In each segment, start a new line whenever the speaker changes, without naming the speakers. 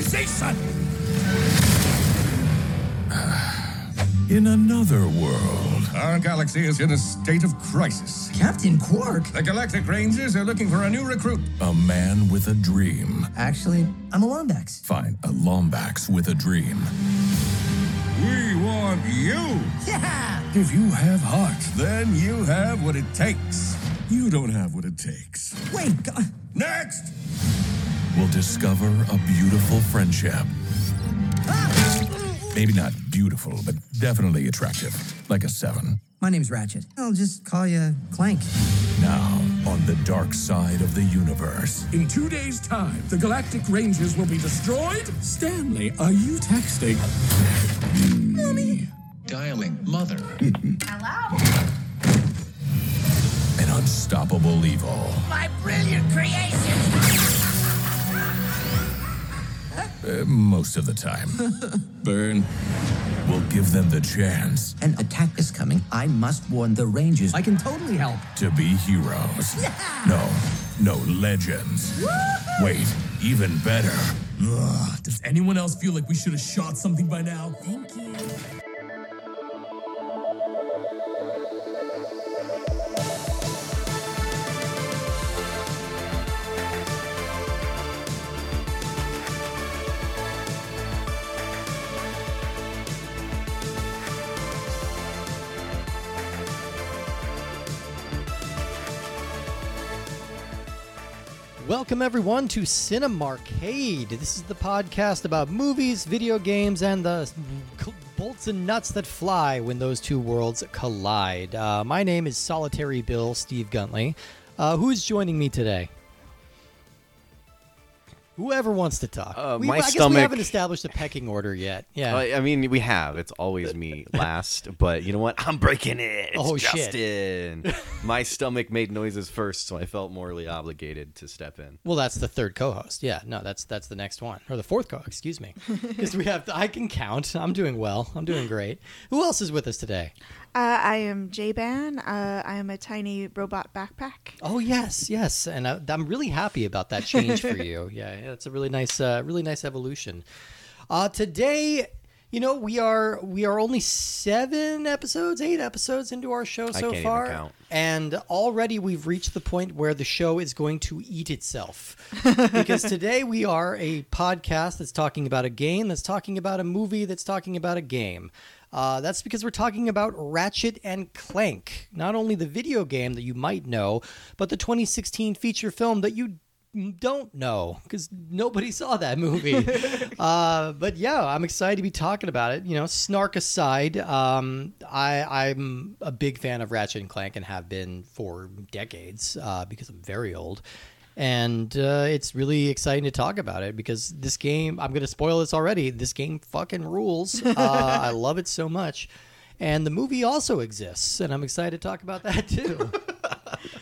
civilization! In another world, our galaxy is in a state of crisis.
Captain Qwark?
The Galactic Rangers are looking for a new recruit.
A man with a dream.
Actually, I'm a Lombax.
Fine, a Lombax with a dream.
We want you.
Yeah!
If you have heart, then you have what it takes. You don't have what it takes.
Wait, God.
Next!
Will discover a beautiful friendship. Maybe not beautiful, but definitely attractive. Like a seven.
My name's Ratchet. I'll just call you Clank.
Now, on the dark side of the universe.
In two days' time, the Galactic Rangers will be destroyed. Stanley, are you texting?
Mommy.
Dialing mother.
Hello?
An unstoppable evil.
My brilliant creation!
Uh, most of the time.
Burn.
Will give them the chance
An attack is coming. I must warn the Rangers. I can totally help.
to be heroes. No, no, legends. Wait, even better.
Ugh, does anyone else feel like we should have shot something by now?
Thank you.
Welcome, everyone, to Cinemarcade. This is the podcast about movies, video games, and the bolts and nuts that fly when those two worlds collide. Uh, my name is Solitary Bill Steve Guntli. Uh, who's joining me today? Whoever wants to talk.
Uh,
we,
my
I guess we haven't established a pecking order yet. Yeah.
I I mean, we have. It's always me last, but you know what? I'm breaking it. It's
Oh, shit.
Justin. My stomach made noises first, so I felt morally obligated to step in.
Well, that's the third co-host. Yeah, no, that's that's the next one or the fourth co. Excuse me, because we have. I can count. I'm doing well. I'm doing great. Who else is with us today?
Uh, I am JBan. Uh, I am a tiny robot backpack.
Oh yes, yes, and I, I'm really happy about that change for you. Yeah, yeah, it's a really nice, uh, really nice evolution. Uh, today, you know, we are we are only seven episodes, eight episodes into our show so
can't even
far,
count.
and already we've reached the point where the show is going to eat itself. because today we are a podcast that's talking about a game, that's talking about a movie, that's talking about a game. Uh, that's because we're talking about Ratchet and Clank, not only the video game that you might know, but the 2016 feature film that you don't know because nobody saw that movie. uh, but yeah, I'm excited to be talking about it. You know, snark aside, um, I, I'm a big fan of Ratchet and Clank and have been for decades uh, because I'm very old. And uh, it's really exciting to talk about it because this game, I'm going to spoil this already. This game fucking rules. Uh, I love it so much. And the movie also exists, and I'm excited to talk about that too.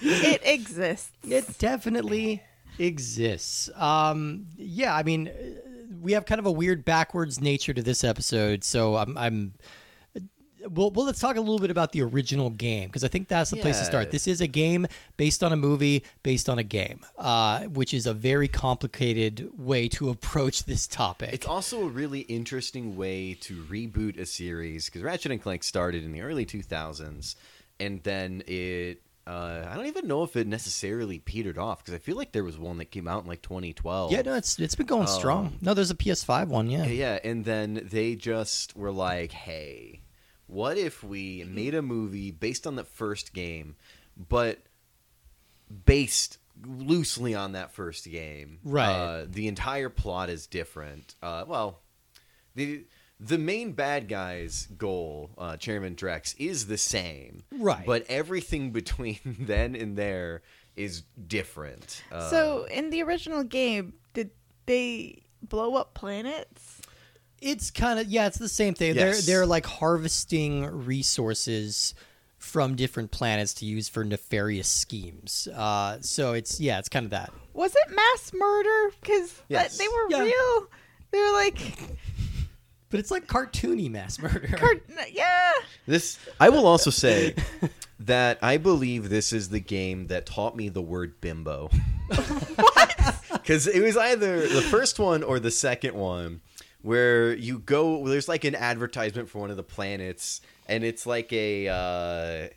it exists.
It definitely exists. Um, yeah, I mean, we have kind of a weird backwards nature to this episode, so I'm. I'm well, well, let's talk a little bit about the original game because I think that's the place to start. This is a game based on a movie based on a game, uh, which is a very complicated way to approach this topic.
It's also a really interesting way to reboot a series because Ratchet and Clank started in the early 2000s, and then it. Uh, I don't even know if it necessarily petered off because I feel like there was one that came out in like 2012.
yeah, no, it's it's been going strong. No, there's a PS5 one, yeah.
Yeah, and then they just were like, "Hey, what if we made a movie based on the first game, but based loosely on that first game?
Right.
Uh, the entire plot is different. Uh, well, the the main bad guy's goal, uh, Chairman Drek, is the same.
Right.
But everything between then and there is different. Uh,
So, in the original game, did they blow up planets?
It's kind of yeah, it's the same thing.
Yes.
They're they're like harvesting resources from different planets to use for nefarious schemes. Uh, so it's yeah, it's kind of that.
Was it mass murder? Because
Yes.
they were
Yeah.
real. They were like,
But it's like cartoony mass murder.
cart- yeah.
This I will also say that I believe this is the game that taught me the word bimbo. what? because it was either the first one or the second one where you go. There's like an advertisement for one of the planets, and it's like a uh,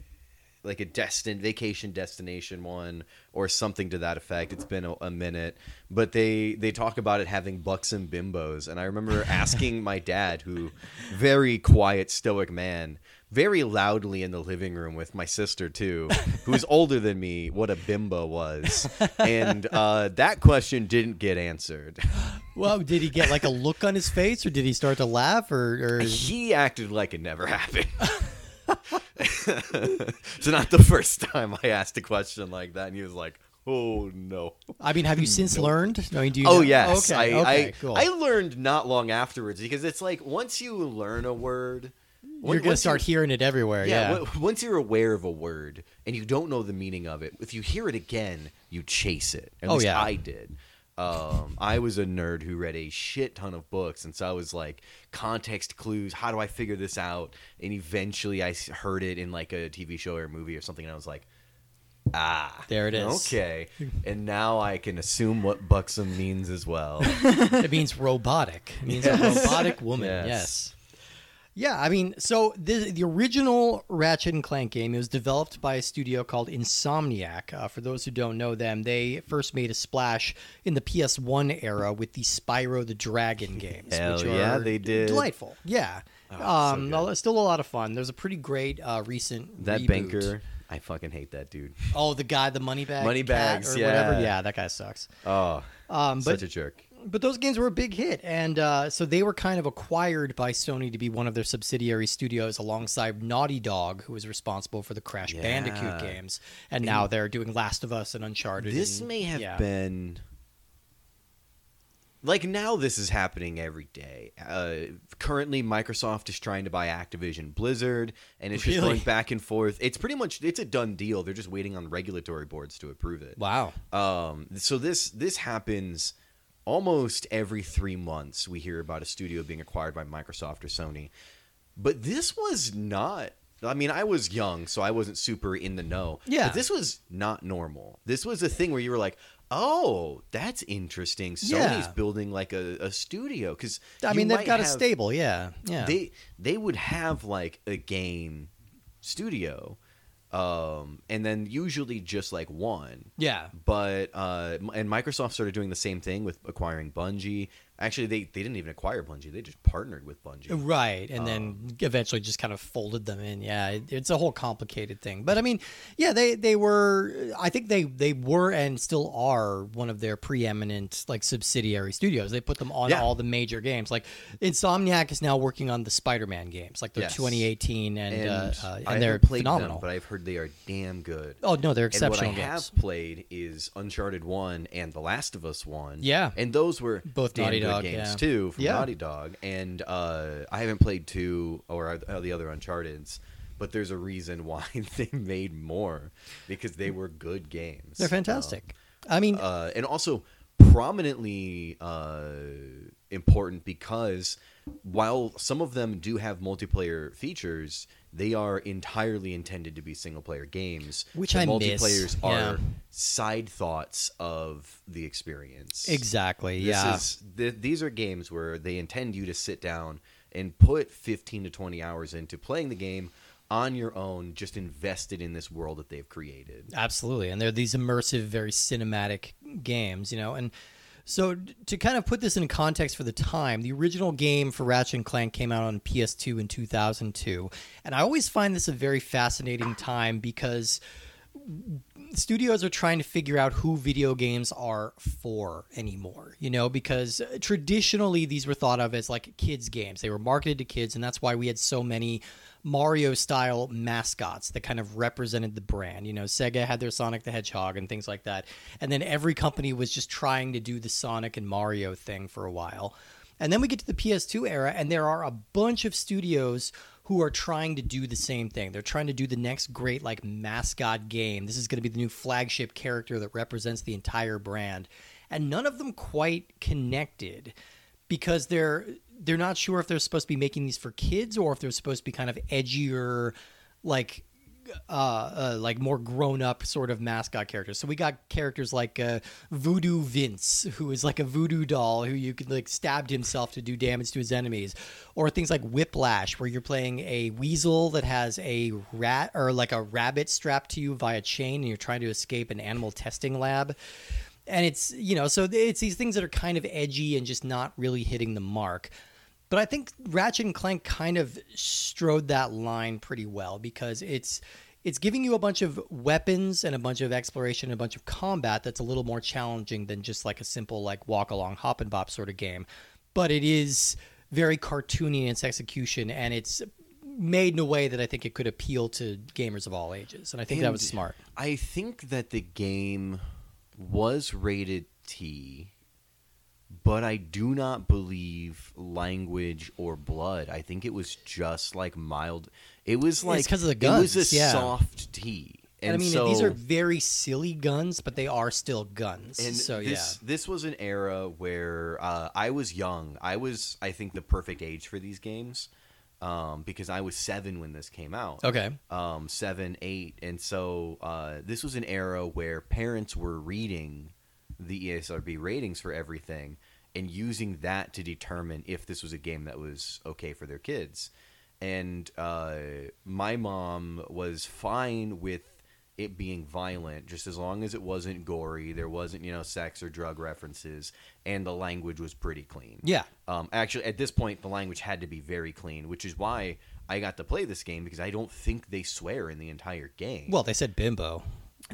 like a destin vacation destination one or something to that effect. It's been a, a minute, but they they talk about it having buxom bimbos, and I remember asking my dad, who very quiet, stoic man. Very loudly in the living room with my sister too, who's older than me, what a bimbo was, and uh, that question didn't get answered.
Well, did he get like a look on his face, or did he start to laugh, or, or...
He acted like it never happened. so not the first time I asked a question like that, and he was like, "Oh no."
I mean, have you since learned? No, do you
Oh
know-
yes,
Okay,
I,
okay,
I,
cool.
I learned not long afterwards because it's like once you learn a word,
You're gonna start hearing it everywhere.
Yeah,
Yeah.
w- once you're aware of a word and you don't know the meaning of it, if you hear it again, you chase it. At
Oh,
least
yeah.
I did. Um, I was a nerd who read a shit ton of books, and so I was like, context clues. How do I figure this out? And eventually, I heard it in like a TV show or movie or something, and I was like, ah,
There it is.
Okay, and now I can assume what buxom means as well.
it means robotic. It means a robotic woman.
Yes.
Yes. Yeah, I mean, so the the original Ratchet and Clank game it was developed by a studio called Insomniac. Uh, for those who don't know them, they first made a splash in the PS1 era with the Spyro the Dragon games.
Hell
which
yeah,
are
they did.
Delightful. Yeah. um, no, still a lot of fun. There's a pretty great uh, recent
That
reboot.
banker, I fucking hate that dude.
Oh, the guy, the money bag,
Money bags,
or whatever.
yeah.
Yeah, that guy sucks.
Oh,
Um, but
such a jerk.
But those games were a big hit, and uh, so they were kind of acquired by Sony to be one of their subsidiary studios, alongside Naughty Dog, who was responsible for the Crash Bandicoot games, and now they're doing Last of Us and Uncharted.
This
and-
may have
yeah.
been like now this is happening every day. Uh, currently, Microsoft is trying to buy Activision Blizzard, and it's just going back and forth. It's pretty much it's a done deal. They're just waiting on regulatory boards to approve it.
Wow.
Um, so this this happens almost every three months. We hear about a studio being acquired by Microsoft or Sony, but this was not. I mean, I was young, so I wasn't super in the know.
Yeah.
but this was not normal. This was a thing where you were like, "Oh, that's interesting." Sony's
Yeah.
building like a, a studio because
I mean, they've got a stable. Yeah, yeah.
they they would have like a game studio um and then usually just like one
yeah.
but uh and microsoft started doing the same thing with acquiring bungie actually they they didn't even acquire bungie they just partnered with bungie
Right, and
Um,
then eventually just kind of folded them in. Yeah, it, it's a whole complicated thing. But I mean, yeah, they they were. I think they they were and still are one of their preeminent like subsidiary studios. They put them on
Yeah.
all the major games. Like Insomniac is now working on the Spider-Man games, like their
Yes.
2018, and
and,
uh, uh, and they're phenomenal.
them, but i've heard they are damn good
oh no, they're
and what I
games.
have played is Uncharted One and The Last of Us One.
Yeah.
and those were
Both Naughty Dog,
games
yeah.
too from
Yeah.
Naughty Dog. And uh, I haven't played two or uh, the other Uncharted's, but there's a reason why they made more because they were good games.
They're fantastic. I mean,
Uh, and also prominently uh, important because while some of them do have multiplayer features, they are entirely intended to be single player games.
Which
The
I miss,
multiplayers
yeah.
are side thoughts of the experience.
exactly.
This
yeah.
is th- these are games where they intend you to sit down and put 15 to 20 hours into playing the game on your own, just invested in this world that they've created.
Absolutely, and they're these immersive, very cinematic games, you know. And so, to kind of put this in context for the time, the original game for Ratchet and Clank came out on PS2 in 2002, and I always find this a very fascinating time because studios are trying to figure out who video games are for anymore, you know, because traditionally these were thought of as like kids' games. They were marketed to kids, and that's why we had so many Mario style mascots that kind of represented the brand. You know, Sega had their Sonic the Hedgehog and things like that. And then every company was just trying to do the Sonic and Mario thing for a while. And then we get to the PS2 era, and there are a bunch of studios who are trying to do the same thing. They're trying to do the next great like mascot game. This is going to be the new flagship character that represents the entire brand. And none of them quite connected because they're they're not sure if they're supposed to be making these for kids or if they're supposed to be kind of edgier like uh, uh, like more grown up sort of mascot characters. So we got characters like uh, Voodoo Vince, who is like a voodoo doll who you could like stabbed himself to do damage to his enemies, or things like Whiplash, where you're playing a weasel that has a rat or like a rabbit strapped to you via chain, and you're trying to escape an animal testing lab. And it's you know so it's these things that are kind of edgy and just not really hitting the mark. But I think Ratchet and Clank kind of strode that line pretty well because it's it's giving you a bunch of weapons and a bunch of exploration and a bunch of combat that's a little more challenging than just like a simple like walk along hop and bop sort of game. But it is very cartoony in its execution and it's made in a way that I think it could appeal to gamers of all ages. And I think that was smart.
I think that the game was rated T, but I do not believe language or blood. I think it was just like mild. It was like
because of the guns.
It was a
yeah.
soft T. And,
And I mean,
so,
these are very silly guns, but they are still guns.
and
so
this this was an era where uh, I was young. I was, I think, the perfect age for these games um, because I was seven when this came out.
Okay.
um, seven, eight, and so uh, this was an era where parents were reading the ESRB ratings for everything and using that to determine if this was a game that was okay for their kids. And uh, my mom was fine with it being violent, just as long as it wasn't gory, there wasn't you know sex or drug references, and the language was pretty clean.
Yeah.
Um, actually, at this point, the language had to be very clean, which is why I got to play this game because I don't think they swear in the entire game.
Well, they said bimbo.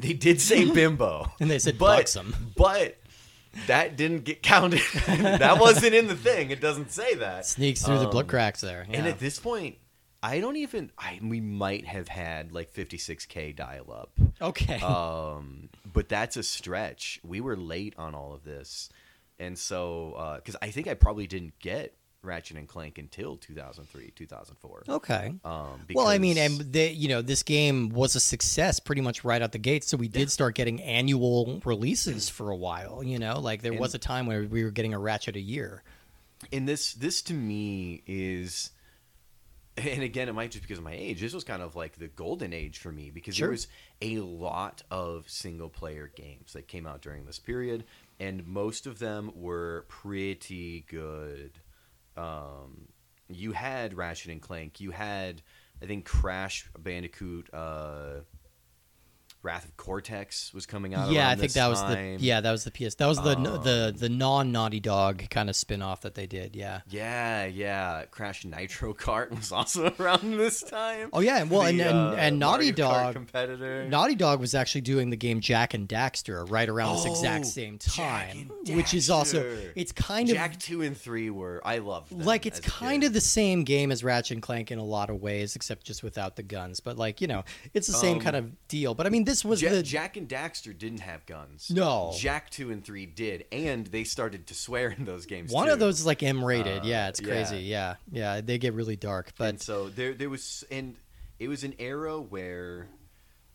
they did say bimbo,
And they said
but,
buxom.
but that didn't get counted. that wasn't in the thing. It doesn't say that.
Sneaks through the blood
Um,
cracks there.
And at this point, I don't even. I we might have had like 56k dial up.
okay.
Um, but that's a stretch. We were late on all of this, and so because I think I probably didn't get Ratchet and Clank until 2003, 2004.
okay.
Um,
Well, I mean, and they, you know, this game was a success pretty much right out the gate. So we did start getting annual releases for a while. You know, like there was a time where we were getting a Ratchet a year.
and this this to me is and again it might just because of my age this was kind of like the golden age for me because
Sure.
there was a lot of single player games that came out during this period and most of them were pretty good um, you had ratchet and clank. You had i think crash bandicoot uh, wrath of cortex was coming out
yeah, I think that was
time.
the yeah that was the PS that was the
Um,
the the non Naughty Dog kind of spin off that they did. Yeah.
Yeah, yeah. Crash Nitro Kart was also around this time.
Oh yeah, well, and
The,
and,
uh,
and Naughty
Mario Kart
Dog
competitor.
Naughty Dog was actually doing the game Jak and Daxter right around this exact
Oh,
same
Jak
time,
and
which is also it's kind of Jak
two and three were I love them
like it's kind of the same game as Ratchet and Clank in a lot of ways, except just without the guns. But like you know, it's the same
Um,
kind of deal. But I mean, this was
Ja-
the
Jak and Daxter didn't have guns.
No.
Jak two and three did, and they started to swear in those games.
one
too.
of those is like M rated.
Uh,
yeah, it's crazy. Yeah, yeah, they get really dark. But and
so there there was and it was an era where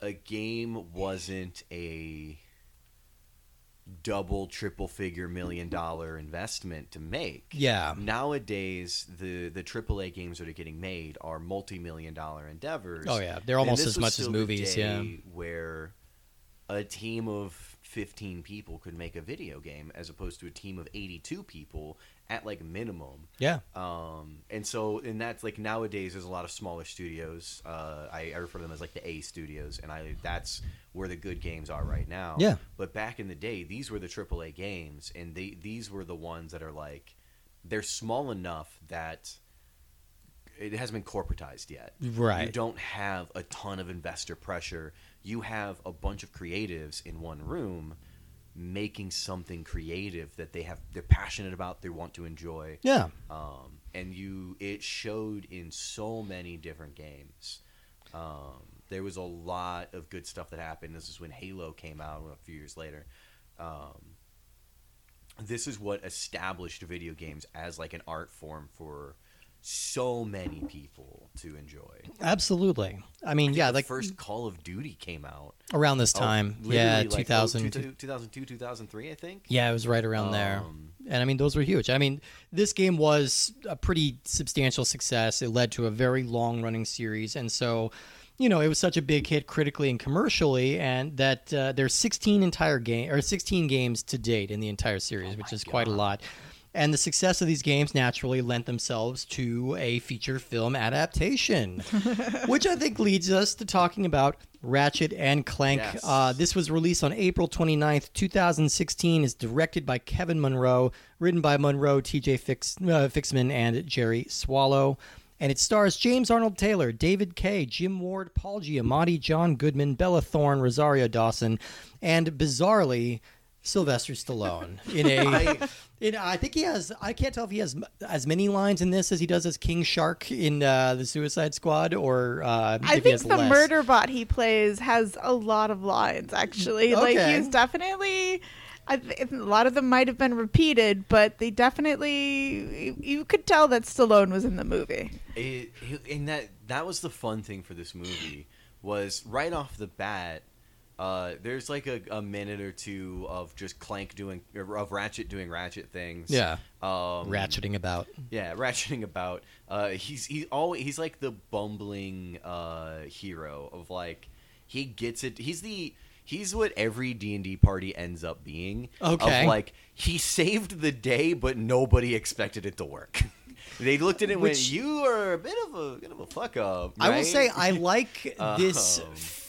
a game wasn't a double triple figure million dollar investment to make
Yeah.
nowadays the the triple a games that are getting made are multi-million dollar endeavors
Oh, yeah. They're almost as much as movies, yeah.
where a team of 15 people could make a video game as opposed to a team of 82 people at like minimum
yeah,
um, and so, and that's like nowadays, there's a lot of smaller studios. Uh, I, I refer to them as like the A studios, and I that's where the good games are right now.
Yeah.
But back in the day, these were the AAA games, and they these were the ones that are like they're small enough that it hasn't been corporatized yet.
Right.
You don't have a ton of investor pressure. You have a bunch of creatives in one room making something creative that they have they're passionate about, they want to enjoy
yeah.
um, and you it showed in so many different games. Um, there was a lot of good stuff that happened. This is when Halo came out a few years later. Um, this is what established video games as like an art form for so many people to enjoy.
Absolutely. I mean, yeah,
the
like
first Call of Duty came out.
around this
Oh,
time.
literally,
yeah,
like, oh,
2000.
2002, 2003, I think.
Yeah, it was right around there.
Um,
And I mean, those were huge. I mean, this game was a pretty substantial success. It led to a very long running series. And so you know, it was such a big hit critically and commercially, and that uh, there's 16 entire game or 16 games to date in the entire series, which is quite a lot. And the success of these games naturally lent themselves to a feature film adaptation, which I think leads us to talking about Ratchet and Clank.
Yes.
Uh, this was released on April 29th, 2016, is directed by Kevin Munroe, written by Munroe, TJ Fix, uh, Fixman, and Jerry Swallow. And it stars James Arnold Taylor, David Kaye, Jim Ward, Paul Giamatti, John Goodman, Bella Thorne, Rosario Dawson, and bizarrely, Sylvester Stallone in a. in, I think he has. I can't tell if he has as many lines in this as he does as King Shark in uh, the Suicide Squad, or uh,
I
if he
think
has
the
less.
murder bot he plays has a lot of lines. Actually, like
Okay.
he's definitely. I, th- a lot of them might have been repeated, but they definitely you, you could tell that Stallone was in the movie.
It, and that that was the fun thing for this movie was right off the bat. Uh, there's like a, a minute or two of just Clank doing of Ratchet doing Ratchet things.
Yeah.
Um,
ratcheting about.
Yeah, ratcheting about. Uh, he's he's always he's like the bumbling uh, hero of like he gets it. He's the he's what every D and D party ends up being.
Okay.
Of like he saved the day, but nobody expected it to work. they looked at it and went,
Which-
"You are a bit of a bit of a fuck up."
I will say I like this
Um.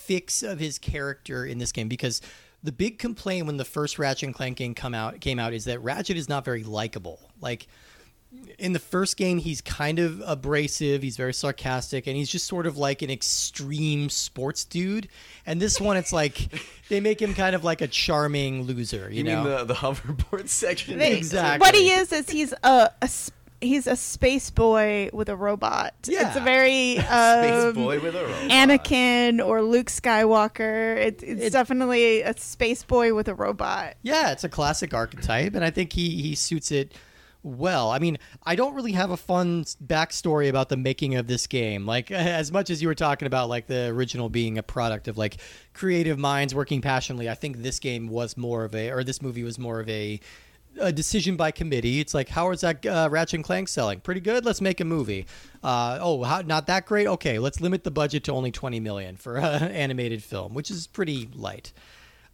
Fix of his character in this game because the big complaint when the first Ratchet and Clank game come out came out is that Ratchet is not very likable. Like in the first game, he's kind of abrasive, he's very sarcastic, and he's just sort of like an extreme sports dude. And this one, it's like they make him kind of like a charming loser. You,
You,
know,
mean the the hoverboard section?
They-
Exactly.
What he is is he's a, a s- he's a space boy with a robot.
Yeah.
It's a very
Space
um,
boy with a robot.
Anakin or Luke Skywalker. It, it's
It-
definitely a space boy with a robot.
Yeah, it's a classic archetype, and I think he he suits it well. I mean, I don't really have a fun backstory about the making of this game. Like as much as you were talking about like the original being a product of like creative minds working passionately, I think this game was more of a or this movie was more of a a decision by committee. It's like, how is that uh, Ratchet and Clank selling? Pretty good. Let's make a movie. Uh, oh, how, not that great. Okay, let's limit the budget to only twenty million for an animated film, which is pretty light.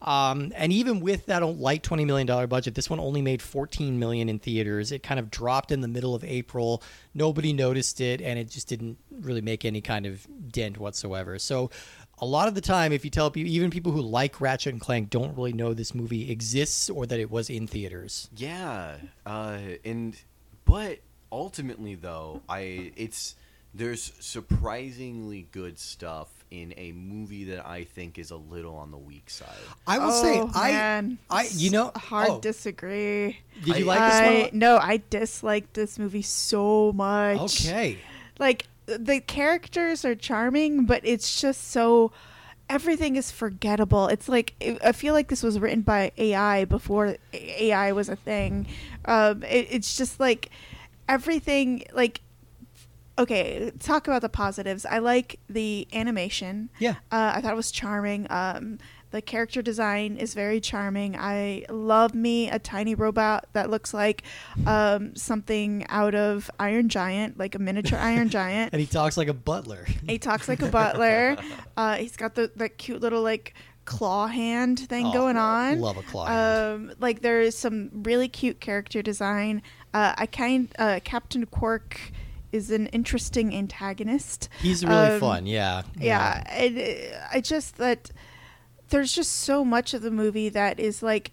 Um, and even with that light twenty million dollar budget, this one only made fourteen million in theaters. It kind of dropped in the middle of April. Nobody noticed it, and it just didn't really make any kind of dent whatsoever. So, a lot of the time, if you tell people, even people who like Ratchet and Clank, don't really know this movie exists or that it was in theaters.
Yeah, uh, and but ultimately though, I it's there's surprisingly good stuff in a movie that I think is a little on the weak side.
I will
oh,
say,
man.
I, I, you know,
hard
oh,
disagree.
did you
I-
like this
I,
one?
No, I disliked this movie so much.
Okay.
Like the characters are charming, but it's just so everything is forgettable. It's like I feel like this was written by AI before AI was a thing. Um, it, it's just like everything like okay talk about the positives i like the animation
Yeah.
uh, i thought it was charming um, the character design is very charming i love me a tiny robot that looks like um, something out of iron giant like a miniature iron giant
And he talks like a butler.
he talks like a butler uh, he's got the, the cute little like claw hand thing
Oh,
going on
love a claw hand.
um, like there is some really cute character design uh, i kind uh, captain qwark is an interesting antagonist
He's really
Um,
fun. Yeah.
yeah, and uh, I just that there's just so much of the movie that is like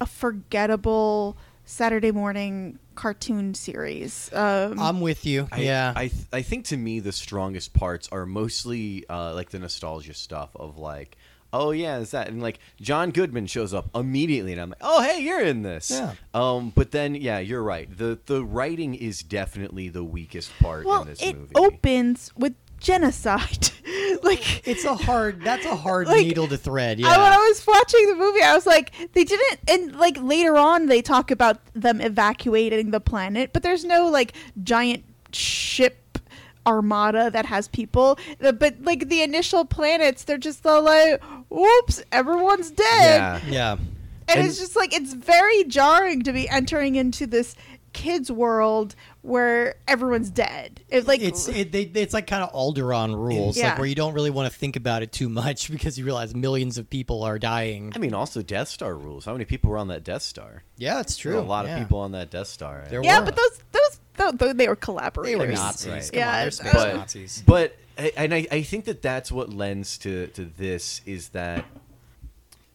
a forgettable Saturday morning cartoon series. Um,
I'm with you.
I,
yeah.
I th- I think to me the strongest parts are mostly uh, like the nostalgia stuff of like, oh yeah, is that, and like John Goodman shows up immediately, and I'm like, oh hey, you're in this.
Yeah.
Um, but then yeah, you're right. the The writing is definitely the weakest part
well,
in this
it
movie.
opens with genocide. like
it's a hard. That's a hard
Like,
needle to thread. Yeah.
I, when I was watching the movie, I was like, they didn't, and like later on, they talk about them evacuating the planet, but there's no like giant ship armada that has people. But like the initial planets, they're just all like, whoops, everyone's dead.
yeah.
yeah.
And,
And-
it's just like it's very jarring to be entering into this kids world where everyone's dead. It's like
it's it, they, it's like kind of Alderaan rules,
Yeah.
like where you don't really want to think about it too much because you realize millions of people are dying.
I mean, also Death Star rules. How many people were on that Death Star?
Yeah, it's true.
a lot
yeah.
of people on that Death Star.
There
yeah,
were.
but those those those, those they were collaborators.
They
were
Nazis.
Right.
Come
Yeah,
on, they're
it's-
space
but,
Nazis.
But and I, I think that that's what lends to to this is that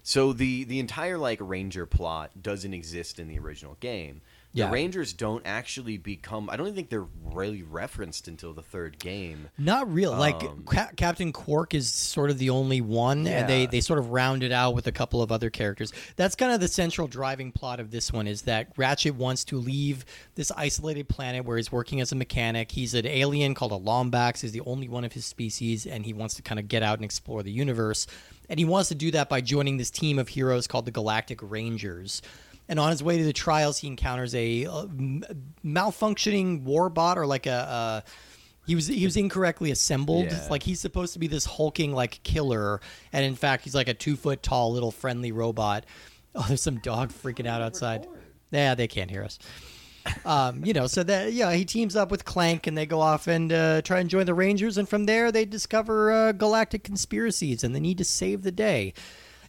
so the the entire like ranger plot doesn't exist in the original game. The
Yeah.
Rangers don't actually become. I don't even think they're really referenced until the third game.
Not real. Like
Um,
Ca- Captain Qwark is sort of the only one, and they they sort of round it out with a couple of other characters. That's kind of the central driving plot of this one is that Ratchet wants to leave this isolated planet where he's working as a mechanic. He's an alien called a Lombax. He's the only one of his species, and he wants to kind of get out and explore the universe. And he wants to do that by joining this team of heroes called the Galactic Rangers. And on his way to the trials, he encounters a, m- malfunctioning warbot or like a. a he was he was incorrectly assembled.
Yeah.
Like he's supposed to be this hulking like killer, and in fact he's like a two foot tall little friendly robot. Oh, there's some dog freaking out outside. Yeah, they can't hear us. Um, you know, so that yeah, he teams up with Clank, and they go off and uh, try and join the Rangers, and from there they discover uh, galactic conspiracies, and they need to save the day.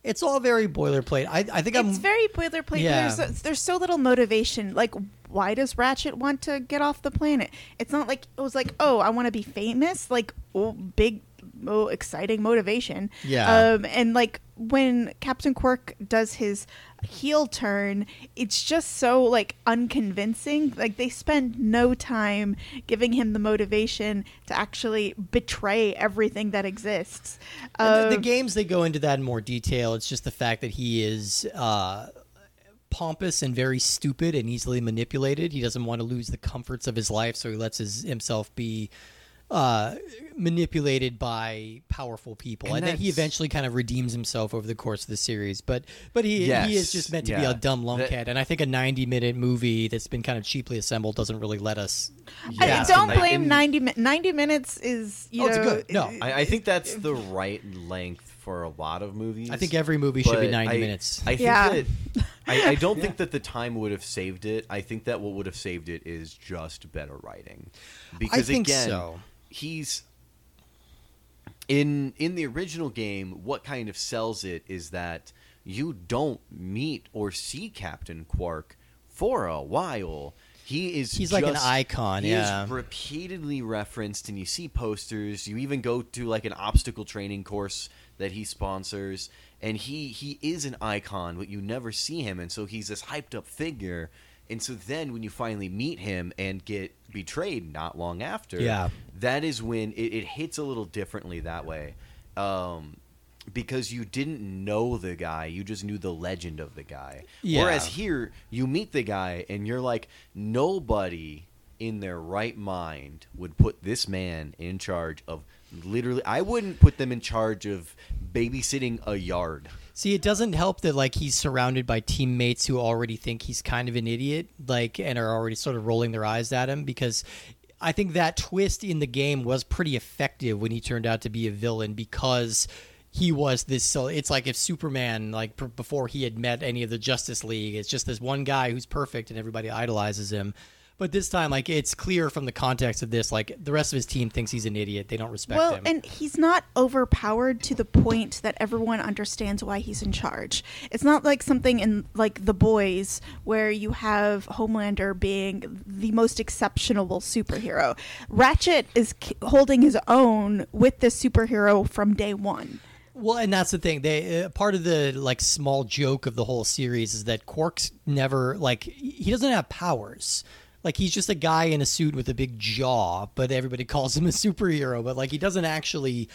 It's all very boilerplate. I, I think I'm
It's very boilerplate.
Yeah.
There's there's so little motivation. Like, why does Ratchet want to get off the planet? It's not like it was like, oh, I want to be famous. Like, oh, big, oh, exciting motivation.
Yeah.
Um, and like when Captain Qwark does his heel turn, it's just so like unconvincing. Like they spend no time giving him the motivation to actually betray everything that exists.
And the, the
Um,
games they go into that in more detail. It's just the fact that he is uh, pompous and very stupid and easily manipulated. He doesn't want to lose the comforts of his life, so he lets his, himself be uh, manipulated by powerful people.
And
And, then he eventually kind of redeems himself over the course of the series. But but he he is just meant to be a dumb
That-
lunkhead. And I think a ninety minute movie that's been kind of cheaply assembled doesn't really let us.
I don't blame
And-
90, mi- 90 minutes is you
Oh, it's
know
good. No,
I, I think that's the right length for a lot of movies.
I think every movie should be 90
I-
minutes.
I think
Yeah.
that I, I don't think that the time would have saved it. I think that what would have saved it is just better writing. Because
think
again,
so.
He's in in the original game, what kind of sells it is that you don't meet or see Captain Qwark for a while. He is
He's like an icon,
he
yeah.
is repeatedly referenced and you see posters you even go to like an obstacle training course that he sponsors and he he is an icon but you never see him and so he's this hyped up figure and so then when you finally meet him and get betrayed not long after
Yeah.
That is when it, it hits a little differently that way um because you didn't know the guy you just knew the legend of the guy
Yeah.
whereas here you meet the guy and you're like nobody in their right mind would put this man in charge of literally I wouldn't put them in charge of babysitting a yard.
See, it doesn't help that like he's surrounded by teammates who already think he's kind of an idiot, like, and are already sort of rolling their eyes at him because I think that twist in the game was pretty effective when he turned out to be a villain because he was this. So it's like if Superman, like pr- before he had met any of the Justice League, it's just this one guy who's perfect and everybody idolizes him. But this time, like, it's clear from the context of this, like, the rest of his team thinks he's an idiot. They don't respect
well,
him.
Well, and he's not overpowered to the point that everyone understands why he's in charge. It's not like something in like The Boys where you have Homelander being the most exceptional superhero. Ratchet is k- holding his own with this superhero from day one.
Well, and that's the thing. They uh, part of the like small joke of the whole series is that Qwark's never like he doesn't have powers. Like he's just a guy in a suit with a big jaw, but everybody calls him a superhero. But like he doesn't actually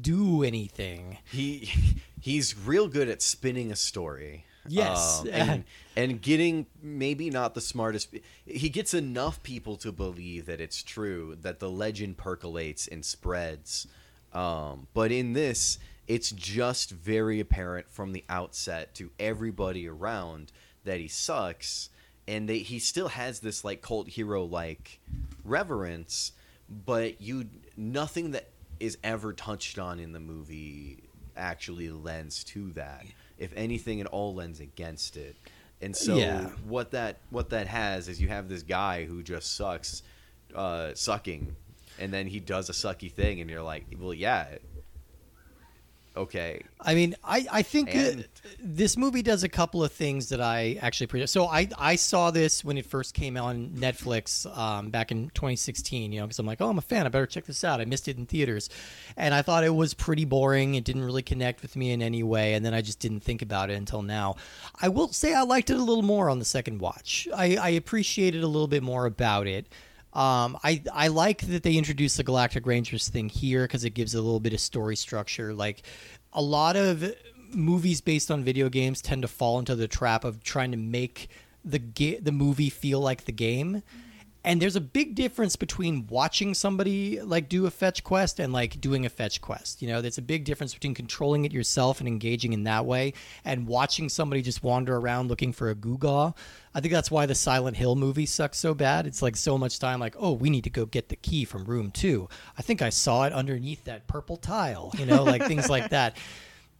do anything.
He he's real good at spinning a story.
Yes.
Um, and, and getting maybe not the smartest. He gets enough people to believe that it's true that the legend percolates and spreads. Um, but in this, it's just very apparent from the outset to everybody around that he sucks, and they, he still has this like cult hero like reverence. But you nothing that is ever touched on in the movie actually lends to that. If anything, it all lends against it. And so
Yeah.
what that what that has is you have this guy who just sucks, uh, sucking, and then he does a sucky thing, and you're like, well, yeah, okay,
I mean, I, I think
And-
this movie does a couple of things that I actually pretty. So I, I saw this when it first came on Netflix um, back in 2016. You know, because I'm like, oh, I'm a fan. I better check this out. I missed it in theaters, and I thought it was pretty boring. It didn't really connect with me in any way, and then I just didn't think about it until now. I will say I liked it a little more on the second watch. I, I appreciated a little bit more about it. Um, I I like that they introduced the Galactic Rangers thing here because it gives a little bit of story structure. Like a lot of movies based on video games tend to fall into the trap of trying to make the ga- the movie feel like the game. And there's a big difference between watching somebody like do a fetch quest and like doing a fetch quest. You know, there's a big difference between controlling it yourself and engaging in that way and watching somebody just wander around looking for a Googaw. I think that's why the Silent Hill movie sucks so bad. It's like so much time like, oh, we need to go get the key from room two. I think I saw it underneath that purple tile, you know, like things like that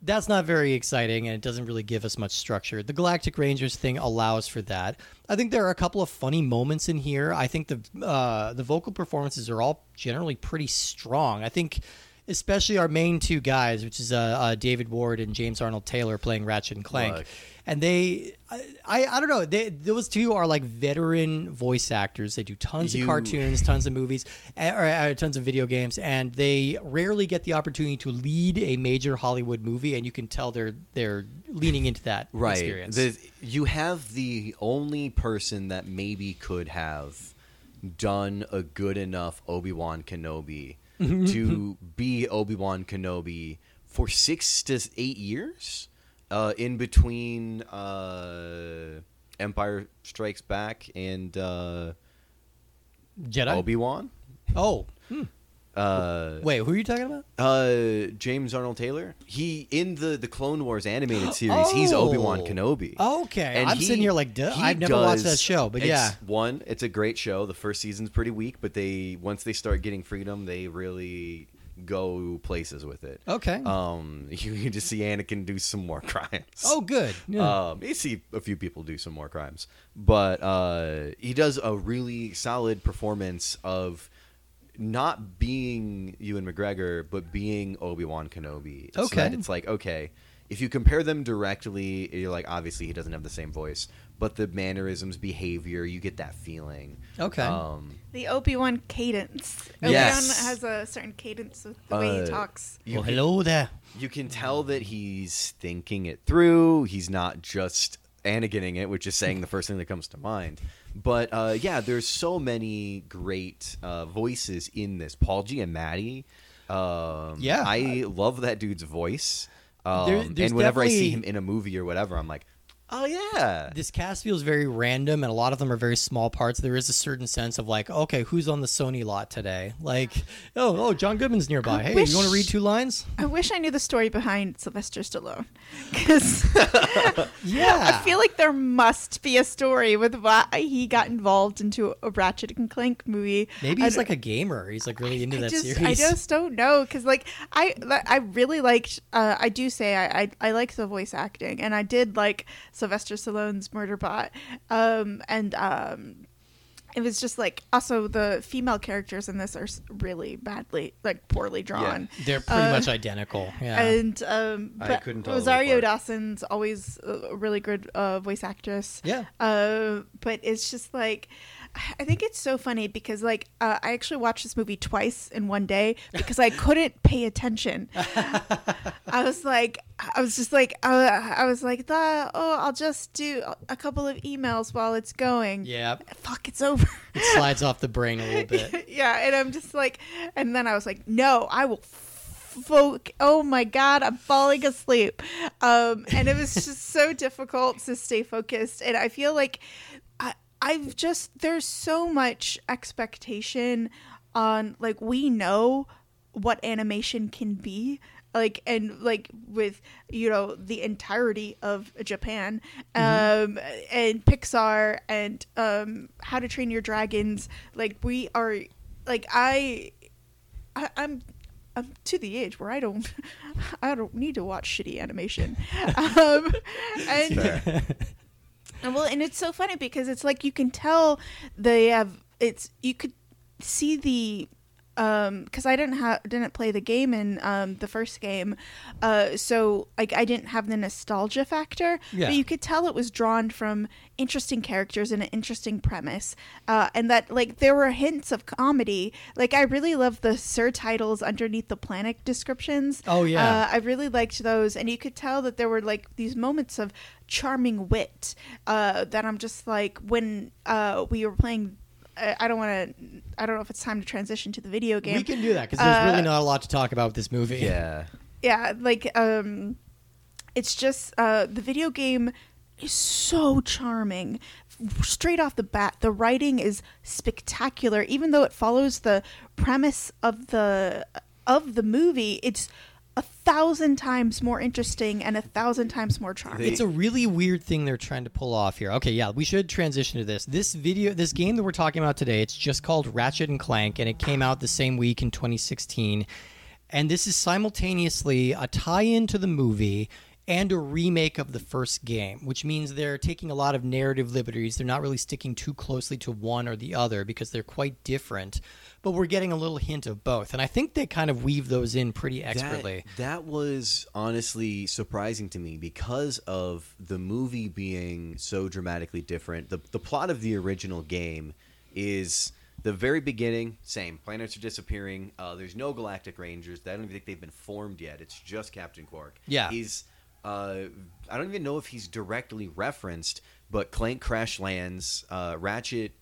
that's not very exciting and it doesn't really give us much structure. The Galactic Rangers thing allows for that. I think there are a couple of funny moments in here. I think the uh, the vocal performances are all generally pretty strong. I think especially our main two guys, which is uh, uh, David Ward and James Arnold Taylor playing Ratchet and Clank.
Look.
And they, I, I, don't know. They, those two are like veteran voice actors. They do tons
You-
of cartoons, tons of movies, eh, or uh, tons of video games, and they rarely get the opportunity to lead a major Hollywood movie. And you can tell they're they're leaning into that
right.
experience.
The, you have the only person that maybe could have done a good enough Obi Wan Kenobi to be Obi Wan Kenobi for six to eight years, uh, in between uh, Empire Strikes Back and uh,
Jedi.
Obi Wan.
oh, hmm.
Uh,
wait, who are you talking about?
uh, James Arnold Taylor. He in the the Clone Wars animated series. he's
Oh.
Obi Wan Kenobi.
Okay,
And
I'm
he-
sitting here like, duh,
he
I've never watched that show, but
it's-
yeah.
one, it's a great show. The first season's pretty weak, but they once they start getting freedom, they really go places with it.
Okay.
Um, you, you just see Anakin do some more crimes.
oh, good. Yeah.
Um, you see a few people do some more crimes, but uh, he does a really solid performance of not being Ewan McGregor, but being Obi Wan Kenobi. So
Okay.
that it's like okay, if you compare them directly, you're like obviously he doesn't have the same voice, but the mannerisms, behavior, you get that feeling.
Okay.
Um,
The Obi Wan cadence. Obi
Yes.
Wan has a certain cadence with the way
Uh,
he talks.
you
well, hello there.
you can tell that he's thinking it through. He's not just Anakining it, which is saying the first thing that comes to mind. But uh, yeah, there's so many great uh, voices in this. Paul Giamatti. Um,
Yeah.
I love that dude's voice. Um,
There-
and whenever I see him in a movie or whatever, I'm like, oh yeah.
this cast feels very random and a lot of them are very small parts. There is a certain sense of like okay who's on the sony lot today? Like oh oh john goodman's nearby.
I
hey
wish-
you want to read two lines?
I wish I knew the story behind Sylvester Stallone, because
yeah.
I feel like there must be a story with why he got involved into a Ratchet and Clank movie.
maybe he's like a gamer. He's like really into
I
that
just,
series.
I just don't know because like I I really liked uh, I do say I, I I like the voice acting and I did like Sylvester Stallone's Murderbot um and um it was just like also the female characters in this are really badly like poorly drawn
they're pretty
Uh,
much identical yeah
and um
I couldn't tell
Rosario. Dawson's always a really good uh, voice actress
Yeah.
uh, but it's just like I think it's so funny because like uh, I actually watched this movie twice in one day because I couldn't pay attention. I was like, I was just like, uh, I was like, "The- oh, I'll just do a couple of emails while it's going.
yeah
Fuck, it's over.
it slides off the brain a little bit
yeah, and I'm just like, and then I was like, no, I will. Folk, oh my god, I'm falling asleep. Um, and it was just so difficult to stay focused. And I feel like I've just there's so much expectation on like we know what animation can be like and like with you know the entirety of japan um and pixar and um how to train your dragons like we are like i, I i'm I'm to the age where I don't, I don't need to watch shitty animation, um, and And well, and it's so funny because it's like you can tell they have it's you could see the um because I didn't have didn't play the game in um the first game, uh so like I didn't have the nostalgia factor.
Yeah.
But you could tell it was drawn from interesting characters and an interesting premise, uh, and that like there were hints of comedy. Like I really love the surtitles underneath the planet descriptions.
Oh, yeah.
Uh, I really liked those, and you could tell that there were like these moments of charming wit uh, that I'm just like when uh, we were playing. I I don't want to. I don't know if it's time to transition to the video game.
We can do that because there's really
Uh,
not a lot to talk about with this movie.
Yeah.
yeah like um it's just uh the video game is so charming straight off the bat the writing is spectacular even though it follows the premise of the of the movie it's a thousand times more interesting and a thousand times more charming
It's a really weird thing they're trying to pull off here. Okay, yeah, we should transition to this. This video, this game that we're talking about today, it's just called Ratchet and Clank, and it came out the same week in 2016. And this is simultaneously a tie-in to the movie and a remake of the first game, which means they're taking a lot of narrative liberties. They're not really sticking too closely to one or the other because they're quite different. But we're getting a little hint of both, and I think they kind of weave those in pretty expertly.
That, that was honestly surprising to me because of the movie being so dramatically different. The the plot of the original game is the very beginning, same. Planets are disappearing. Uh, there's no Galactic Rangers. I don't even think they've been formed yet. It's just Captain Qwark.
Yeah.
He's uh, I don't even know if he's directly referenced, but Clank crash lands. Uh, Ratchet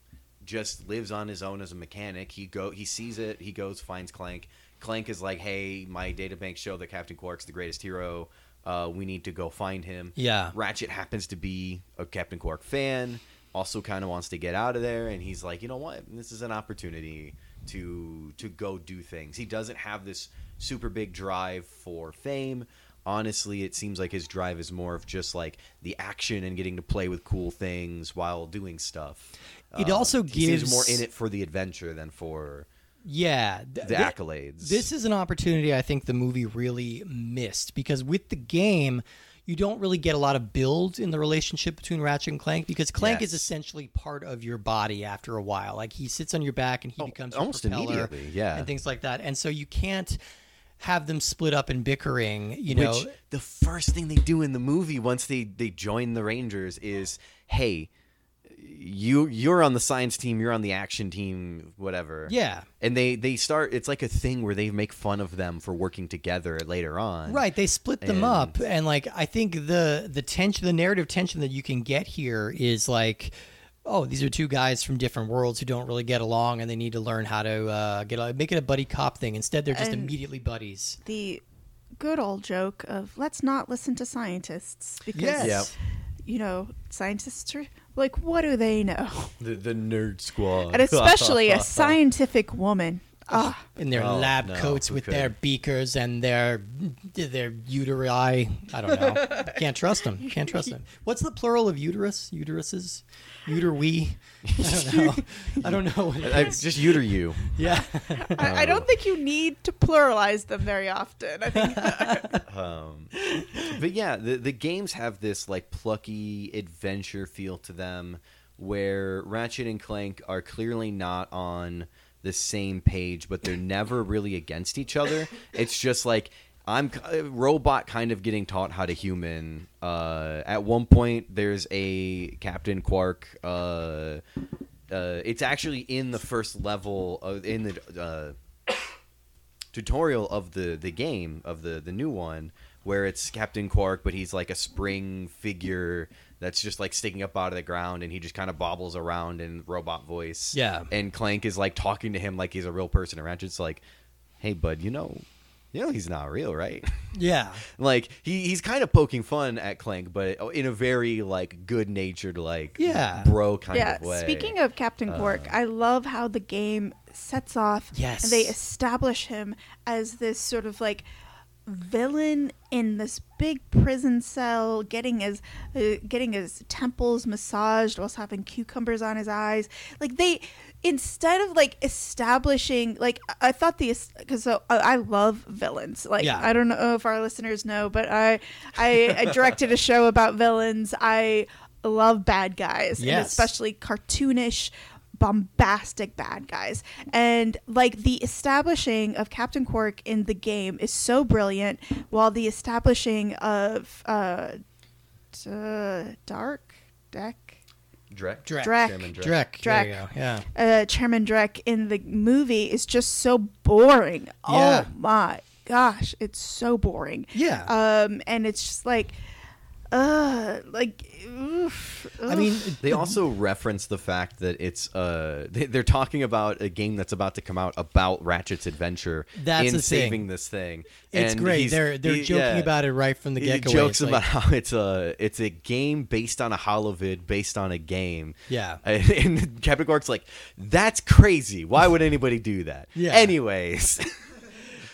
just lives on his own as a mechanic. He go he sees it. He goes finds Clank. Clank is like, "Hey, my databanks show that Captain Qwark's the greatest hero. Uh, we need to go find him."
Yeah.
Ratchet happens to be a Captain Qwark fan. Also, kind of wants to get out of there, and he's like, "You know what? This is an opportunity to to go do things." He doesn't have this super big drive for fame. Honestly, it seems like his drive is more of just like the action and getting to play with cool things while doing stuff.
It
Uh,
also gives-
more in it for the adventure than for
Yeah, th-
the accolades.
This is an opportunity I think the movie really missed because with the game, you don't really get a lot of build in the relationship between Ratchet and Clank because Clank is essentially part of your body after a while. Like he sits on your back and he
Oh,
becomes
almost
propeller
immediately, yeah.
and things like that. And so you can't have them split up and bickering. You know,
Which the first thing they do in the movie once they they join the Rangers is, hey, you you're on the science team, you're on the action team, whatever.
Yeah.
And they they start. It's like a thing where they make fun of them for working together later on.
Right, they split them
And-
up, and like I think the the tension, the narrative tension that you can get here is like, oh, these are two guys from different worlds who don't really get along, and they need to learn how to uh, get a, make it a buddy cop thing. Instead, they're just
And-
immediately buddies.
the good old joke of let's not listen to scientists because
Yes.
Yep.
you know scientists are like what do they know
The the nerd squad.
and especially a scientific woman ah
In their
Oh,
lab
no,
coats with
could?
their beakers and their their uteri. I don't know. Can't trust them. Can't trust them. What's the plural of uterus? Uteruses? Uter we? I don't know. I don't know. What it
I, just you to you.
Yeah.
I, I don't think you need to pluralize them very often i think
Um, but yeah, the the games have this like plucky adventure feel to them, where Ratchet and Clank are clearly not on the same page, but they're never really against each other. It's just like I'm a robot kind of getting taught how to human. Uh, at one point, there's a Captain Qwark. Uh, uh, it's actually in the first level of, in the. Uh, tutorial of the the game of the the new one where it's Captain Qwark, but he's like a spring figure that's just like sticking up out of the ground, and he just kind of bobbles around in robot voice.
Yeah.
and Clank is like talking to him like he's a real person, and Ratchet's like, "Hey, bud, you know." You know he's not real, right?
Yeah.
like he, he's kind of poking fun at Clank, but oh, in a very like good-natured, like
Yeah.
bro kind
yeah
of way.
speaking of captain qwark uh, i love how the game sets off
Yes.
and they establish him as this sort of like villain in this big prison cell getting his uh, getting his temples massaged whilst having cucumbers on his eyes. Like they instead of like establishing like I- thought the because so, I I love villains. Like
Yeah.
i don't know if our listeners know but i i, I directed a show about villains. I love bad guys, and especially cartoonish, bombastic bad guys. And like the establishing of Captain Quark in the game is so brilliant, while the establishing of uh, d- Dark Deck.
Drek.
Drek.
Drek.
Chairman Drek.
Drek. There you
Drek.
go. Yeah.
uh, Chairman Drek in the movie is just so boring.
Yeah.
Oh my gosh, it's so boring.
Yeah.
Um, and it's just like, uh, like, oof,
I mean,
They also reference the fact that it's uh they, they're talking about a game that's about to come out about Ratchet's adventure
That's
in
the thing.
saving this thing.
it's
And
great. They're they're
he-
joking
yeah.
about it right from the get go.
jokes about how it's a it's a game based on a holovid based on a game.
Yeah.
and, and Captain Qwark's like, "That's crazy. Why would anybody do that?"
Yeah.
Anyways,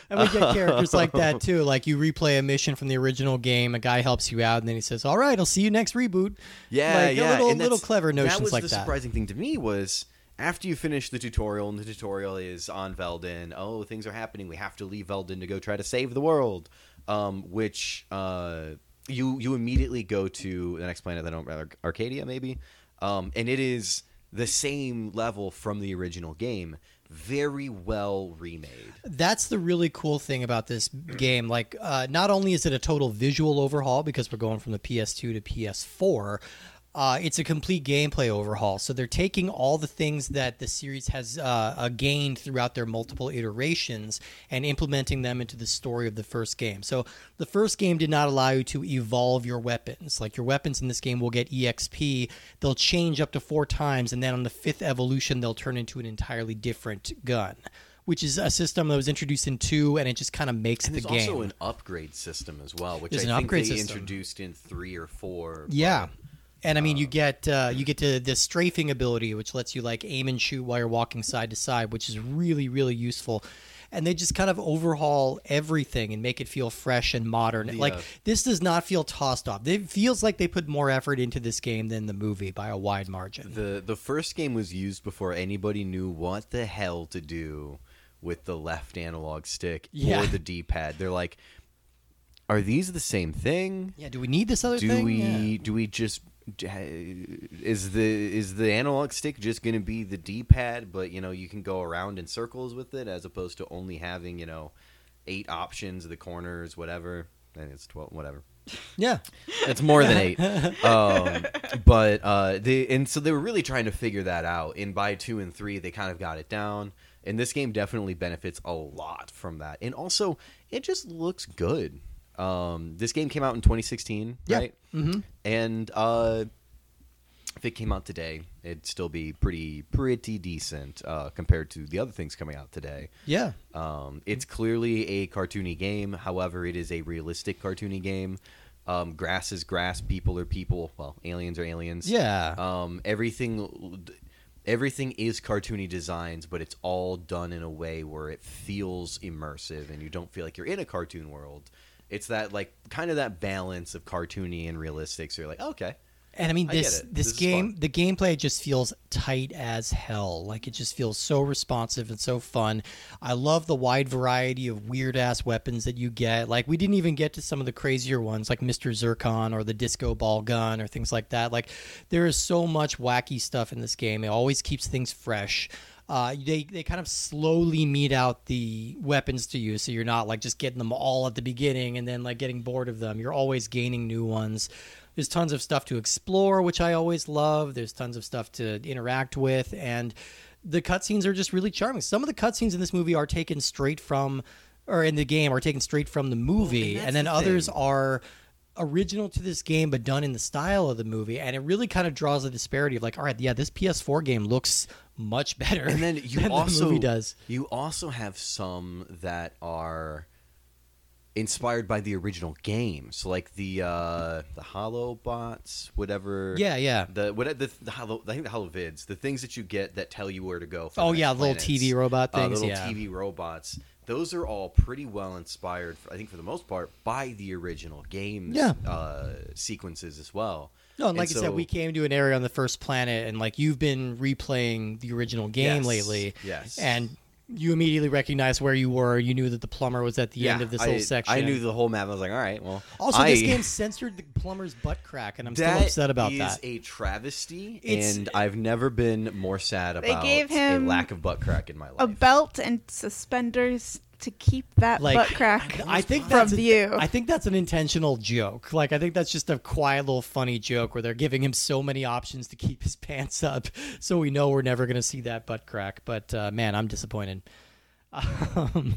And we get characters like that too. Like you replay a mission from the original game, a guy helps you out, and then he says, "All right, I'll see you next reboot."
Yeah,
like,
yeah.
Little, little clever notions
that was
like
the
that.
surprising thing to me was after you finish the tutorial, and the tutorial is on Veldin. Oh, things are happening. We have to leave Veldin to go try to save the world. Um, which uh, you you immediately go to the next planet. that I don't rather Arcadia maybe, um, and it is the same level from the original game. Very well remade.
That's the really cool thing about this game. Like, uh, not only is it a total visual overhaul because we're going from the PS2 to PS4, uh, it's a complete gameplay overhaul. So they're taking all the things that the series has uh, uh, gained throughout their multiple iterations and implementing them into the story of the first game. So the first game did not allow you to evolve your weapons. Like your weapons in this game will get EXP. They'll change up to four times, and then on the fifth evolution, they'll turn into an entirely different gun which is a system that was introduced in two, and it just kind of makes
And
the
there's
game.
also an upgrade system as well, which
There's
I
an
think
upgrade
they
system.
introduced in three or four.
yeah, and I mean you get uh, you get to the strafing ability, which lets you like aim and shoot while you're walking side to side, which is really really useful. And they just kind of overhaul everything and make it feel fresh and modern. like
uh,
this does not feel tossed off. It feels like they put more effort into this game than the movie by a wide margin.
The the first game was used before anybody knew what the hell to do with the left analog stick
Yeah.
or the D-pad. They're like, are these the same thing?
yeah, do we need this other
Do
thing?
we
Yeah.
do we just is the is the analog stick just going to be the D-pad but you know you can go around in circles with it as opposed to only having, you know, eight options, the corners, whatever. and it's 12 whatever.
Yeah,
It's more than eight. um, but uh, they and so they were really trying to figure that out. And by two and three, they kind of got it down. And this game definitely benefits a lot from that. And also, it just looks good. Um, this game came out in 2016,
Yeah.
right? Mm-hmm. And uh, if it came out today, it'd still be pretty pretty decent uh, compared to the other things coming out today.
yeah.
Um, it's clearly a cartoony game. However, it is a realistic cartoony game. Um, grass is grass. People are people. Well, aliens are aliens.
Yeah.
Um, everything, everything is cartoony designs, but it's all done in a way where it feels immersive, and you don't feel like you're in a cartoon world. It's that like kind of that balance of cartoony and realistic. So you're like, okay,
And I mean
I get
this
it.
this,
This
game the gameplay just feels tight as hell. Like it just feels so responsive and so fun. I love the wide variety of weird ass weapons that you get. Like we didn't even get to some of the crazier ones like Mr. Zurkon or the disco ball gun or things like that. Like there is so much wacky stuff in this game. It always keeps things fresh. Uh, they they kind of slowly mete out the weapons to you, so you're not like just getting them all at the beginning and then like getting bored of them. You're always gaining new ones. There's tons of stuff to explore, which I always love. There's tons of stuff to interact with, and the cutscenes are just really charming. Some of the cutscenes in this movie are taken straight from, or in the game are taken straight from the movie,
that's
and then
the
others are original to this game but done in the style of the movie and it really kind of draws a disparity of like all right yeah this ps4 game looks much better
and then you also
the movie does
you also have some that are inspired by the original game so like the uh the hollow bots whatever
yeah yeah
the what the, the hollow i think the holovids the things that you get that tell you where to go
Oh, yeah, little. TV robot
Uh,
things,
little
yeah.
tv robots those are all pretty well inspired i think for the most part by the original games
Yeah.
uh sequences as well
no and like
And
i said we came to an area on the first planet and like you've been replaying the original game
Yes,
lately
yes.
and you immediately recognized where you were. You knew that the plumber was at the end of this
I,
little section.
I knew the whole map. I was like, all right, well.
Also,
I,
this game censored the plumber's butt crack, and I'm still upset about
is
that.
a travesty,
It's-
and I've never been more sad about
They
about
gave him
a lack of butt crack in my life.
A belt and suspenders to keep that
like
butt crack
I think
from
that's a-
view.
I think that's an intentional joke. Like I think that's just a quiet little funny joke where they're giving him so many options to keep his pants up, so we know we're never going to see that butt crack. But uh, man, I'm disappointed. Um,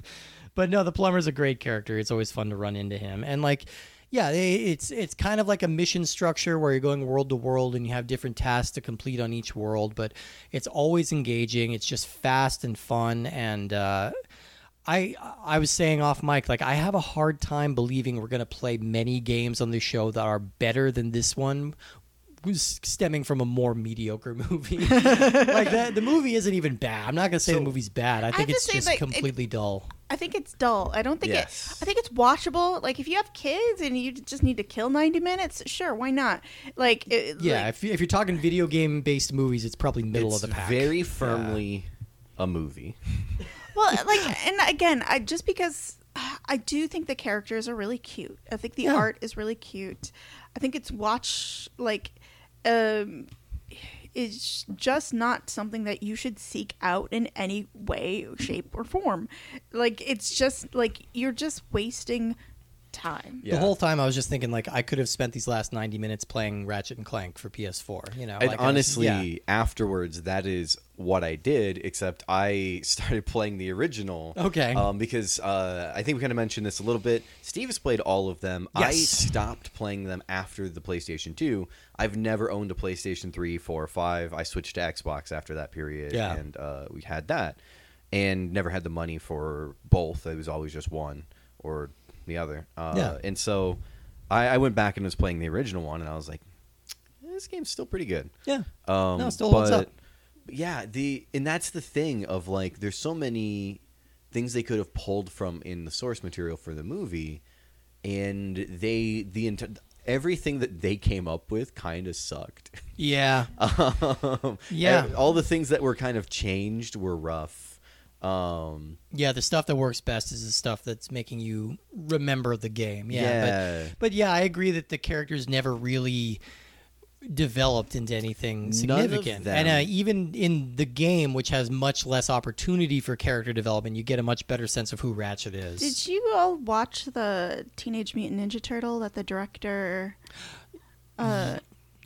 but no, the plumber's a great character. It's always fun to run into him, and like. Yeah, it's it's kind of like a mission structure where you're going world to world and you have different tasks to complete on each world, but it's always engaging. It's just fast and fun, and uh, I I was saying off mic like I have a hard time believing we're gonna play many games on the show that are better than this one was stemming from a more mediocre movie. like that the movie isn't even bad. I'm not gonna say the movie's bad. I think
to
it's
say,
just
like, it-
completely dull.
I think it's dull. I don't think
Yes.
it. I think it's watchable. Like if you have kids and you just need to kill ninety minutes, sure, why not? Like it,
Yeah,
like,
if, you- if you're talking video game based movies, it's probably middle
it's
of the pack.
very firmly a movie.
well, like and again, I just because I do think the characters are really cute. I think the
Yeah.
art is really cute. I think it's watch like um is just not something that you should seek out in any way, shape, or form. Like it's just like you're just wasting time.
Yeah.
The whole time I was just thinking like I could have spent these last 90 minutes playing Ratchet and Clank for PS4, you know.
And
like, I was-
honestly,
yeah.
afterwards, that is what I did. Except I started playing the original.
Okay.
Um, because uh, I think we kind of mentioned this a little bit. Steve has played all of them. I stopped playing them after the PlayStation Two. I've never owned a PlayStation 3, 4, or 5. I switched to Xbox after that period,
Yeah.
and uh, we had that, and never had the money for both. It was always just one or the other. Uh,
Yeah.
And so I, I went back and was playing the original one, and I was like, this game's still pretty good.
yeah.
Um,
No, still holds
but,
up.
Yeah, the and that's the thing of like, there's so many things they could have pulled from in the source material for the movie, and they the enti- everything that they came up with kind of sucked.
Yeah.
um,
Yeah.
all the things that were kind of changed were rough. Um,
Yeah, the stuff that works best is the stuff that's making you remember the game. Yeah.
Yeah.
But, but yeah, I agree that the characters never really developed into anything
None of
significant.
them.
And uh, even in the game, which has much less opportunity for character development, you get a much better sense of who Ratchet is.
Did you all watch the Teenage Mutant Ninja Turtle that the director? Uh,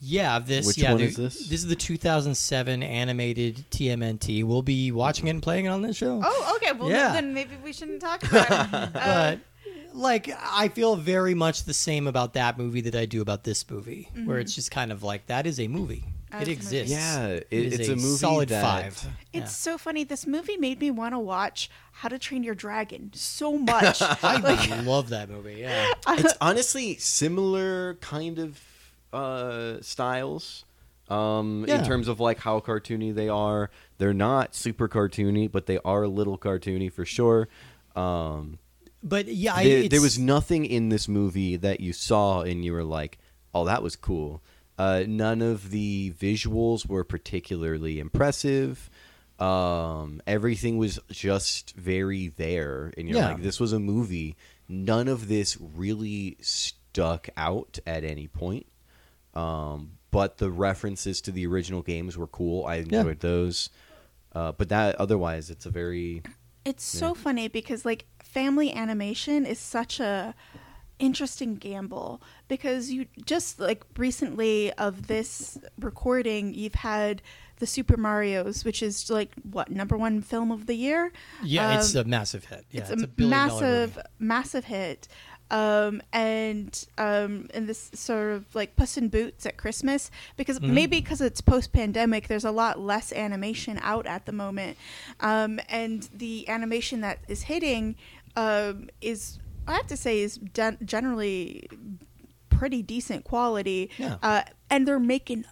yeah, this.
Which
yeah,
one
the-
is this?
This is the 2007 animated TMNT. We'll be watching it and playing it on this show.
oh, okay. Well,
Yeah.
then maybe we shouldn't talk about it. Uh,
but like I feel very much the same about that movie that I do about this movie, where it's just kind of like that is a movie.
That's
it
a movie.
exists.
Yeah, it-
is
it's a movie
solid
that-
five.
It's so funny. This movie made me want to watch How to Train Your Dragon so much.
I
like,
love that movie. Yeah,
it's honestly similar kind of uh, styles um,
Yeah.
in terms of like how cartoony they are. They're not super cartoony, but they are a little cartoony for sure. Um,
but yeah, I,
there, there was nothing in this movie that you saw and you were like, "Oh, that was cool." Uh, none of the visuals were particularly impressive. Um, everything was just very there, and you're
Yeah.
like, "This was a movie." None of this really stuck out at any point. Um, but the references to the original games were cool. I
Yeah.
enjoyed those. Uh, but that otherwise, it's a very
it's so funny because like family animation is such a interesting gamble because you just like recently of this recording you've had the super mario's which is like what number one film of the year
yeah, it's
Um,
a massive hit. Yeah,
it's,
it's,
a,
a
massive
movie.
massive hit um, and um, and this sort of like Puss in Boots at Christmas because
Mm-hmm.
maybe because it's post pandemic, there's a lot less animation out at the moment, um, and the animation that is hitting um, is I have to say is gen- generally pretty decent quality,
Yeah.
uh, and they're making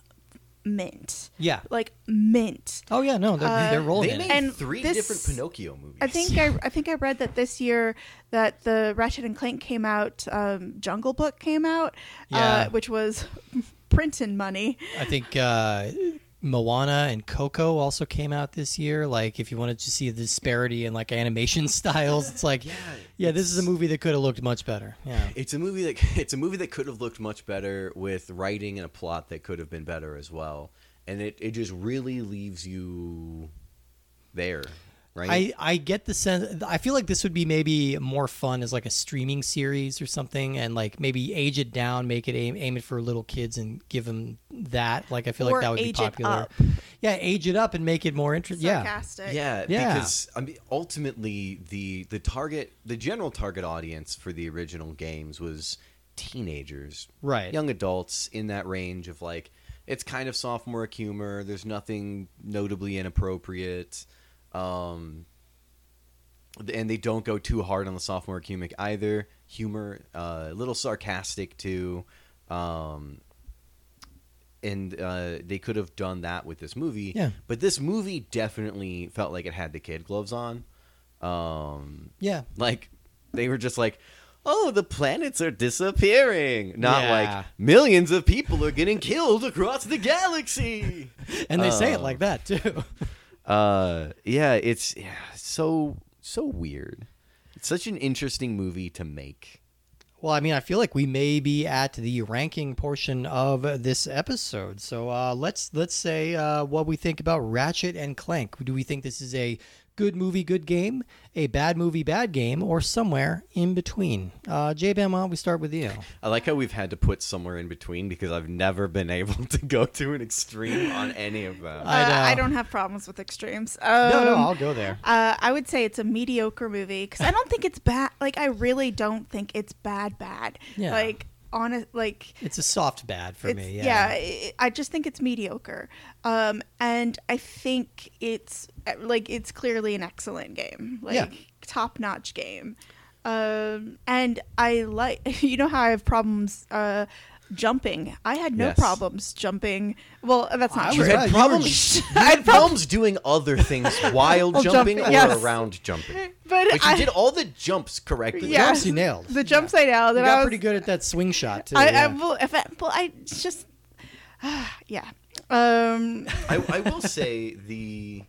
mint,
Yeah.
like mint.
Oh yeah, no, they're,
Uh,
they're rolling
They
in
made.
And
three
this-
different Pinocchio movies.
I think I, I think I read that this year that the Ratchet and Clank came out, um, Jungle Book came out,
Yeah.
uh, which was printing money.
I think uh, Moana and Coco also came out this year. Like, if you wanted to see the disparity in like animation styles, it's like, yeah, this is a movie that could have looked much better. Yeah,
It's a movie that it's a movie that could have looked much better with writing and a plot that could have been better as well. And it, it just really leaves you there, right?
I I get the sense. I feel like this would be maybe more fun as like a streaming series or something, and like maybe age it down, make it aim, aim it for little kids, and give them that. Like I feel
Or
like that would be
age it
popular.
up.
Yeah, age it up and make it more interesting. Yeah.
Sarcastic.
Yeah,
Yeah.
because I mean, ultimately the the target, the general target audience for the original games was teenagers,
Right.
Young adults in that range of like, it's kind of sophomore humor. There's nothing notably inappropriate, um, and they don't go too hard on the sophomore humor either. Humor, uh, a little sarcastic too. Um, and uh, they could have done that with this movie.
Yeah.
But this movie definitely felt like it had the kid gloves on. Um,
Yeah.
like they were just like, "Oh, the planets are disappearing," not
Yeah.
like millions of people are getting killed across the galaxy.
And they say it
Oh.
like that too.
Uh, yeah, it's yeah, so so weird. It's such an interesting movie to make.
Well, I mean, I feel like we may be at the ranking portion of this episode. So uh, let's let's say uh, what we think about Ratchet and Clank. Do we think this is a good movie, good game, a bad movie, bad game, or somewhere in between? Uh, JBan, why don't we start with you?
I like how we've had to put somewhere in between because I've never been able to go to an extreme on any of them.
I
Uh,
know.
I don't have problems with extremes. Um,
no, no, I'll go there.
Uh, I would say it's a mediocre movie because I don't think it's bad. Like I really don't think it's bad. Bad.
Yeah.
Like honest. Like
It's a soft bad for me.
yeah.
Yeah.
I- just think it's mediocre. Um, and I think it's like it's clearly an excellent game. Like
Yeah.
top notch game. Um, and I like you know how I have problems. Uh, Jumping, I had no
Yes.
problems jumping. Well, that's not
I
You
true.
was-
had problems.
were-
You had problems doing other things while
While
jumping,
jumping,
or
yes.
around jumping.
But
But you
I-
did all the jumps correctly.
Yeah.
Jumps you nailed.
the jumps I nailed.
You
and I
got
was,
pretty good at that swing shot too.
I, I
yeah.
well, if I, well, I it's just, yeah. Um,
I, I will say the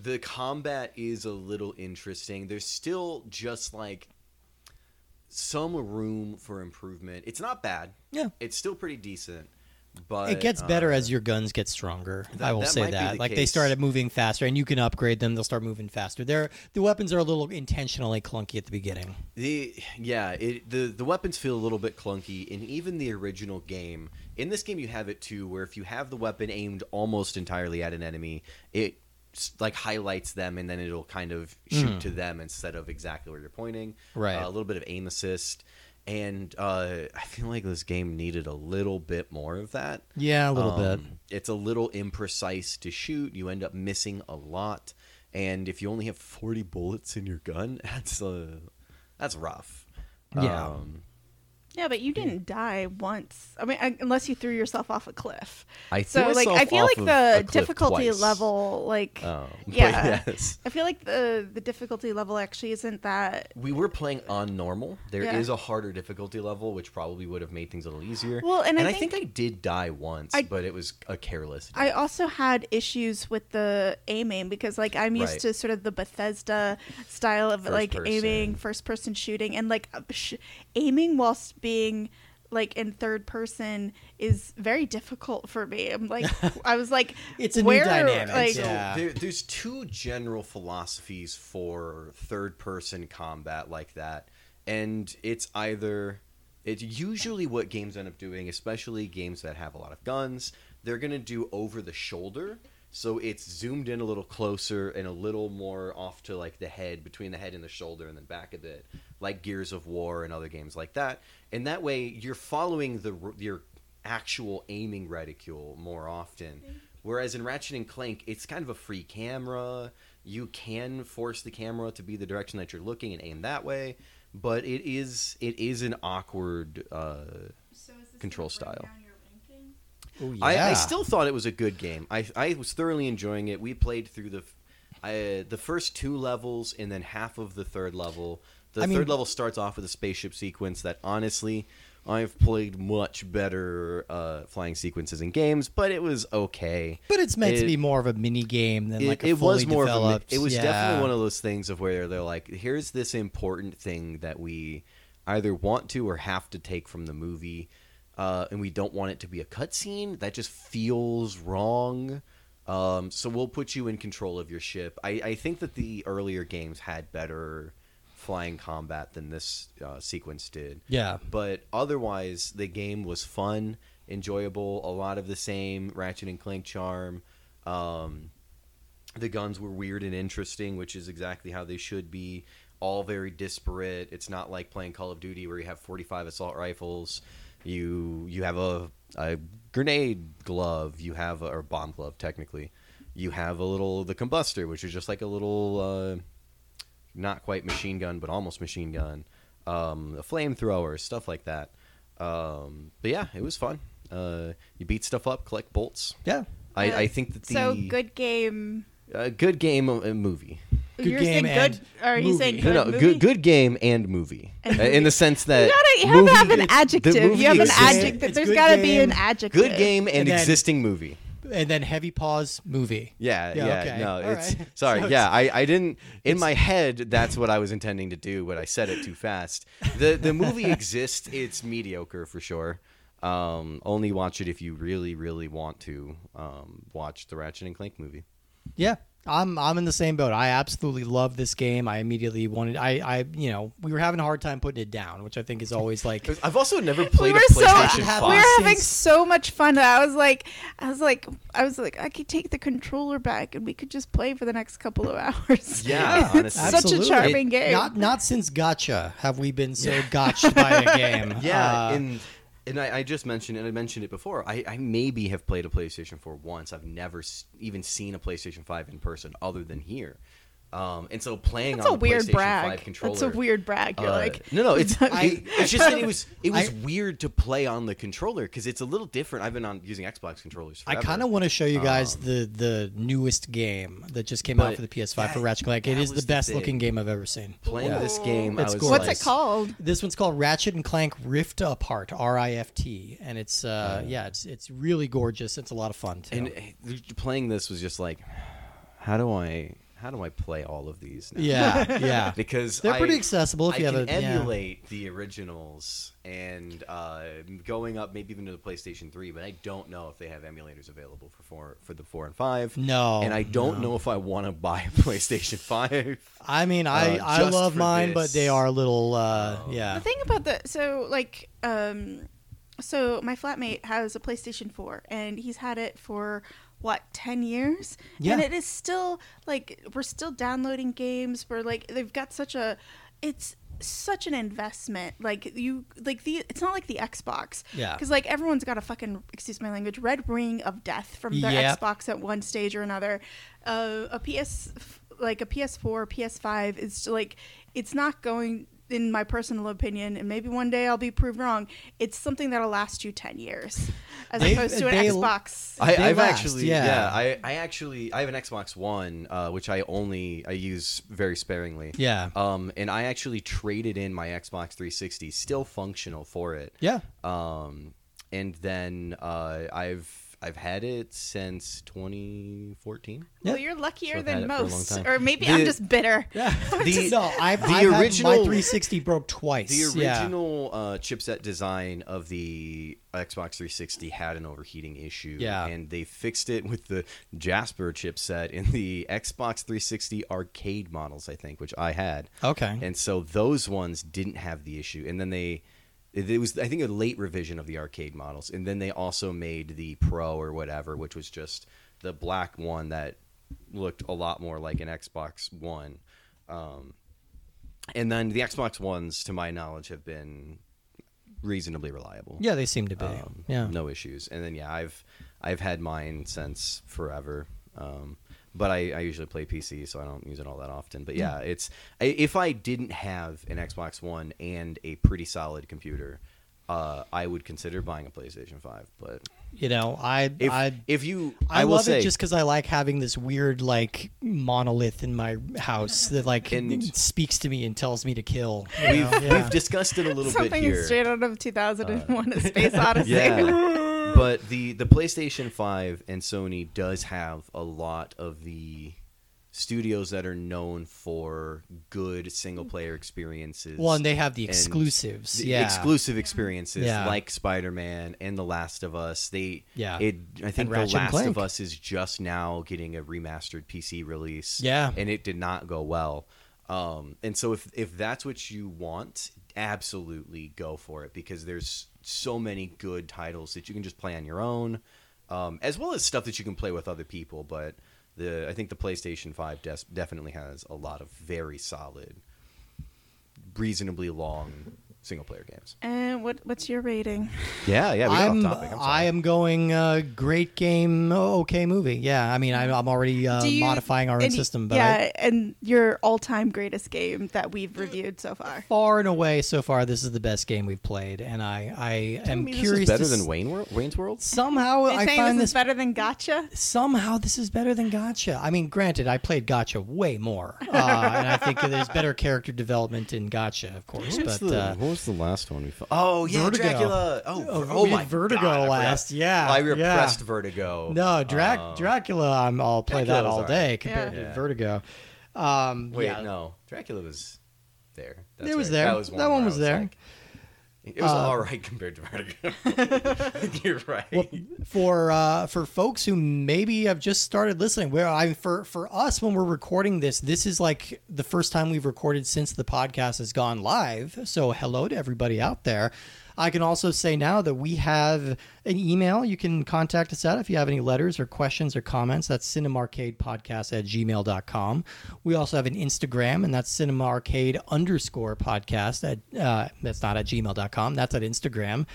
the combat is a little interesting. There's still just like some room for improvement. It's not bad.
Yeah.
It's still pretty decent. But
it gets better
uh,
as your guns get stronger. I will
that
say that.
the
Like they
case.
started moving faster, and you can upgrade them; they'll start moving faster. They're the weapons are a little intentionally clunky at the beginning.
The yeah, it, the the weapons feel a little bit clunky, and even the original game. In this game, you have it too, where if you have the weapon aimed almost entirely at an enemy, it like highlights them, and then it'll kind of shoot to them instead of exactly where you're pointing.
Right.
Uh, a little bit of aim assist, and uh, I feel like this game needed a little bit more of that.
Yeah, a little bit.
Um, It's a little imprecise to shoot. You end up missing a lot, and if you only have forty bullets in your gun, that's uh, that's rough.
Yeah.
Um,
yeah, but you didn't die once. I mean, I, unless you threw yourself off a cliff.
I
so like I feel like the difficulty
twice.
level, like
Um,
yeah,
yes.
I feel like the the difficulty level actually isn't that.
We were playing on normal. There is
Yeah.
a harder difficulty level, which probably would have made things a little easier.
Well, and I
I think,
think-
I did die once,
I-
but it was a careless.
I also had issues with the aiming because like I'm used
Right.
to sort of the Bethesda style of
First
like
person.
aiming first person shooting and like uh, sh- aiming whilst being like in third person is very difficult for me. I'm like I was like
It's a new dynamic,
Like,
So
Yeah.
there, there's two general philosophies for third-person combat like that, and it's either it's usually what games end up doing, especially games that have a lot of guns. They're gonna do over the shoulder, so it's zoomed in a little closer and a little more off to like the head, between the head and the shoulder, and then back a bit, like Gears of War and other games like that. And that way, you're following the your actual aiming reticule more often. Whereas in Ratchet and Clank, it's kind of a free camera. You can force the camera to be the direction that you're looking and aim that way, but it is it is an awkward uh, control style.
Oh, yeah.
I, I still thought it was a good game. I, I was thoroughly enjoying it. We played through the I, the first two levels and then half of the third level. The
I mean-
third level starts off with a spaceship sequence that honestly I've played much better uh, flying sequences in games, but it was okay.
But it's meant to be more of a mini game than
it,
like a
it
fully
was more
developed.
of a, it was
yeah.
definitely one of those things of where they're like here's this important thing that we either want to or have to take from the movie uh, and we don't want it to be a cutscene that just feels wrong um, so we'll put you in control of your ship I, I think that the earlier games had better flying combat than this uh, sequence did
Yeah.
but otherwise the game was fun enjoyable a lot of the same ratchet and clank charm um, the guns were weird and interesting, which is exactly how they should be. All very disparate. It's not like playing Call of Duty where you have 45 assault rifles. You you have a, a grenade glove. You have a, or bomb glove technically. You have a little the combuster, which is just like a little uh, not quite machine gun, but almost machine gun. Um, a flamethrower, stuff like that. Um, but yeah, it was fun. Uh, you beat stuff up, collect bolts.
Yeah.
I,
Uh,
I think that the
so good game.
a good game uh, movie.
Good
You're
game
saying
and
good. Or are you saying good
no, no,
movie?
good good game and movie. Uh, in the sense that
You gotta you have to have an adjective.
the movie
You have an adjective.
It's
There's
good
got to be an adjective.
Good game and,
And then-
existing movie.
And then heavy pause movie.
Yeah, yeah,
okay.
no,
All
it's
right.
sorry.
So
yeah, I, I didn't in my head. That's what I was intending to do, but I said it too fast. the The movie exists. It's mediocre for sure. Um, only watch it if you really, really want to um, watch the Ratchet and Clank movie.
Yeah, I'm I'm in the same boat. I absolutely love this game. I immediately wanted. I I you know we were having a hard time putting it down, which I think is always like.
I've also never played
were
a
so
PlayStation
Five.
we were
Five.
having so much fun. I was like, I was like, I was like, I could take the controller back and we could just play for the next couple of hours.
Yeah,
it's
honestly.
such a charming
It-
game.
Not not since Gotcha have we been so gotched by a game.
Yeah,
Uh,
and and I, I just mentioned and I mentioned it before. I, I maybe have played a PlayStation 4 once. I've never even seen a PlayStation 5 in person other than here. Um, and so playing
That's
on
a
the
weird
PlayStation
brag.
5 controller.
That's a weird brag. You're
uh,
like,
no, no, it's
I-
it's just that it was it was
I-
weird to play on the controller because it's a little different. I've been on using Xbox controllers.
I kind of want to show you guys
Um,
the the newest game that just came out for the PS5 for Ratchet and Clank. It is the
was the
best looking game I've ever seen.
playing
Yeah.
this game.
It's
I was
what's
like,
it called?
This one's called Ratchet and Clank Rift Apart, R I F T, and it's uh yeah, it's it's really gorgeous. It's a lot of fun too.
And uh, playing this was just like, how do I how do I play all of these? Now?
yeah, yeah.
because
They're pretty accessible if
I
you have
can
a yeah.
emulate the originals and uh, going up maybe even to the PlayStation 3, but I don't know if they have emulators available for four for the four and five.
No,
and I don't
no.
know if I want to buy a PlayStation 5.
I mean, I
uh,
I love
for
mine, but they are a little uh
Oh.
yeah.
The thing about the so like um so my flatmate has a PlayStation 4 and he's had it for what 10 years
Yeah.
and it is still like we're still downloading games we're like they've got such a it's such an investment like you like the it's not like the xbox
Yeah.
because like everyone's got a fucking excuse my language red ring of death from their
Yep.
xbox at one stage or another uh, a ps like a ps4 ps5 is like it's not going in my personal opinion and maybe one day i'll be proved wrong it's something that'll last you 10 years as
They-
opposed to an
they-
xbox
I, I've
last,
actually,
yeah.
yeah, I, I actually, I have an Xbox One, uh, which I only I use very sparingly.
Yeah.
Um, and I actually traded in my Xbox 360, still functional for it.
Yeah.
Um, and then uh, I've I've had it since 2014.
well
Yeah.
you're luckier
So
than
it for a long
most or maybe
The-
i'm just bitter
Yeah.
The-
no, I've,
the
I've had- my
original-
360 broke twice.
The
yeah.
original uh, chipset design of the Xbox 360 had an overheating issue.
Yeah.
And they fixed it with the Jasper chipset in the Xbox 360 arcade models, I think, which I had.
Okay.
And so those ones didn't have the issue. And then they. It was, I think, a late revision of the arcade models, and then they also made the Pro or whatever, which was just the black one that looked a lot more like an Xbox One. Um, and then the Xbox Ones, to my knowledge, have been reasonably reliable.
yeah, they seem to be.
Um,
yeah.
no issues. And then yeah, I've I've had mine since forever. Um, but I, I usually play PC, so I don't use it all that often. But yeah, it's if I didn't have an Xbox One and a pretty solid computer, uh, I would consider buying a PlayStation Five. But
You know, I
if
I
if you,
I,
I, will
love
say,
it just because I like having this weird like monolith in my house that like
And-
speaks to me and tells me to kill.
we've?
Yeah.
we've discussed it a little
Something
bit here.
Something straight out of 2001: A Space Odyssey.
Yeah, but the the PlayStation Five and Sony does have a lot of the studios that are known for good single player experiences.
Well, and they have the exclusives.
the
yeah.
exclusive experiences
Yeah.
like Spider Man and The Last of Us. They
Yeah.
It I think The Last of Us is just now getting a remastered PC release.
Yeah.
and it did not go well. Um, and so if if that's what you want, absolutely go for it because there's so many good titles that you can just play on your own, um, as well as stuff that you can play with other people. But the I think the PlayStation Five des- definitely has a lot of very solid, reasonably long single player games.
And what what's your rating?
Yeah, yeah, we got
I'm,
off topic. I'm sorry.
I am going uh, great game, okay movie. Yeah, I mean, I, I'm already uh,
you-
modifying our own system, but
yeah,
I,
and your all-time greatest game that we've reviewed so far.
far and away so far, this is the best game we've played, and I, I am
I mean,
curious.
This is better
to
than Wayne World, Wayne's World.
Somehow, I
saying
find
this
this
is better than Gotcha?
somehow this is better than Gotcha. I mean, granted, I played Gotcha way more, uh, and I think there's better character development in Gotcha, of course.
What's
But
the,
uh,
what was the last one we felt? Oh yeah,
Vertigo.
Dracula. Oh,
Oh,
oh
we
my
Vertigo
God,
last, yeah,
I
yeah.
repressed Vertigo.
no, Drac-
Uh,
Dracula, I'm, I'll play that all
alright.
day compared
Yeah.
to Vertigo. Um,
Wait,
yeah.
no, Dracula was there. That's
It was
right.
there.
That was one,
That one
where I
was there.
like- it was
Uh,
all right compared to Vertigo. You're right.
Well, for uh, for folks who maybe have just started listening, where I for for us when we're recording this, this is like the first time we've recorded since the podcast has gone live. So hello to everybody out there. I can also say now that we have an email you can contact us at if you have any letters or questions or comments. That's cinemarcadepodcast at gmail.com. We also have an Instagram, and that's cinemarcade underscore podcast. At, uh, that's not at gmail.com, that's at Instagram.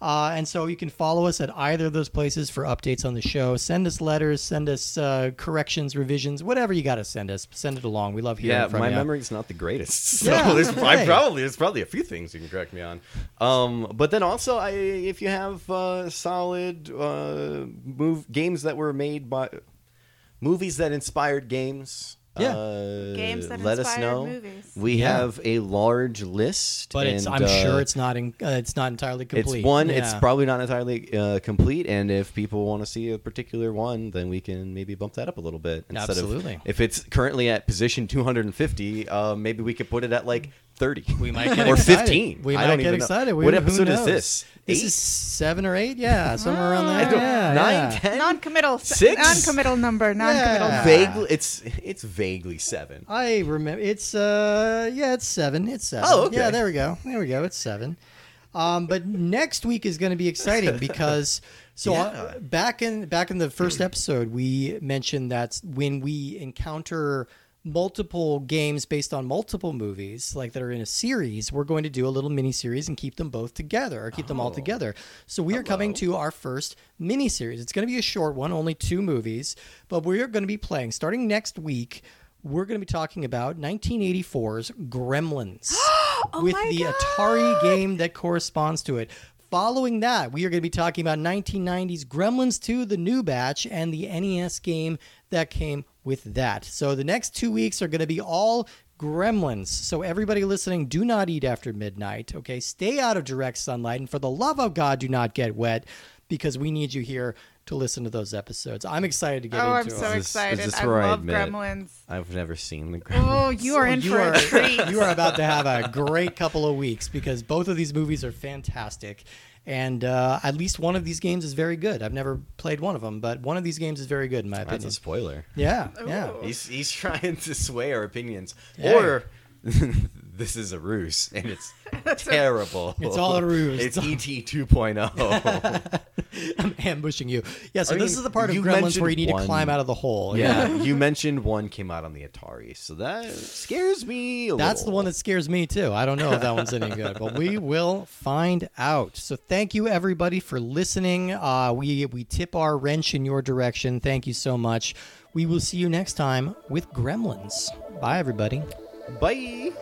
Uh, and so you can follow us at either of those places for updates on the show. Send us letters, send us uh, corrections, revisions, whatever you got to send us. Send it along. We love hearing
yeah,
from
my
you.
memory's not the greatest. So
Yeah,
there's I probably there's probably a few things you can correct me on. Um, but then also, I if you have uh, solid uh, move games that were made by movies that inspired games.
Yeah.
uh,
Games that
let us know.
movies.
We
Yeah.
have a large list,
But it's,
and,
I'm
uh,
sure it's not in, uh, it's not entirely complete.
It's one. It's probably not entirely uh, complete, and if people want to see a particular one, then we can maybe bump that up a little bit. Instead
Absolutely.
Of, if it's currently at position 250, uh, maybe we could put it at like 30.
We might get
or
excited.
15.
We
I
might
don't
get
even know.
excited. We,
what
who
episode is
knows?
this?
This
Eight?
is seven or eight. Yeah, somewhere around
I
there.
don't-
Yeah,
nine,
yeah.
ten?
Non-committal.
Six?
Non-committal number. Non-committal.
Yeah.
Vaguely, it's it's vaguely seven.
I remember it's uh yeah it's seven it's
oh okay.
yeah there we go there we go it's seven um but next week is going to be exciting because so uh,
Yeah.
back in back in the first episode we mentioned that when we encounter multiple games based on multiple movies like that are in a series we're going to do a little mini series and keep them both together or keep them all
Oh.
together. So we are coming to our first mini series it's going to be a short one only two movies but we're going to be playing. Starting next week we're going to be talking about 1984's Gremlins oh with
my
the Atari game that corresponds to it. Following that, we are going to be talking about 1990's Gremlins 2, the new batch, and the NES game that came with that. So the next two weeks are going to be all Gremlins. So everybody listening, do not eat after midnight. Okay, stay out of direct sunlight, and for the love of God, do not get wet, because we need you here to listen to those episodes. I'm excited to get into.
Oh, I'm so
them.
Is this-
excited.
is this
I
where I
love Gremlins.
I've never seen the.
Oh, you are in
you
for
are,
a treat.
you are about to have a great couple of weeks because both of these movies are fantastic. And uh, at least one of these games is very good. I've never played one of them, but one of these games is very good in my opinion.
That's
opinion.
a spoiler.
Yeah, yeah.
He's he's trying to sway our opinions,
Yeah.
or this is a ruse and it's terrible.
It's all a ruse.
It's ET 2.0.
I'm ambushing you. Yeah, so
I
this
mean,
is the part of
you
Gremlins where you
mentioned
need to climb out of the hole.
yeah, you mentioned one came out on the Atari, so that scares me. A
That's the one that scares me too. I don't know if that one's any good, but we will find out. So thank you everybody for listening. Uh, we we tip our wrench in your direction. Thank you so much. We will see you next time with Gremlins. Bye everybody.
Bye.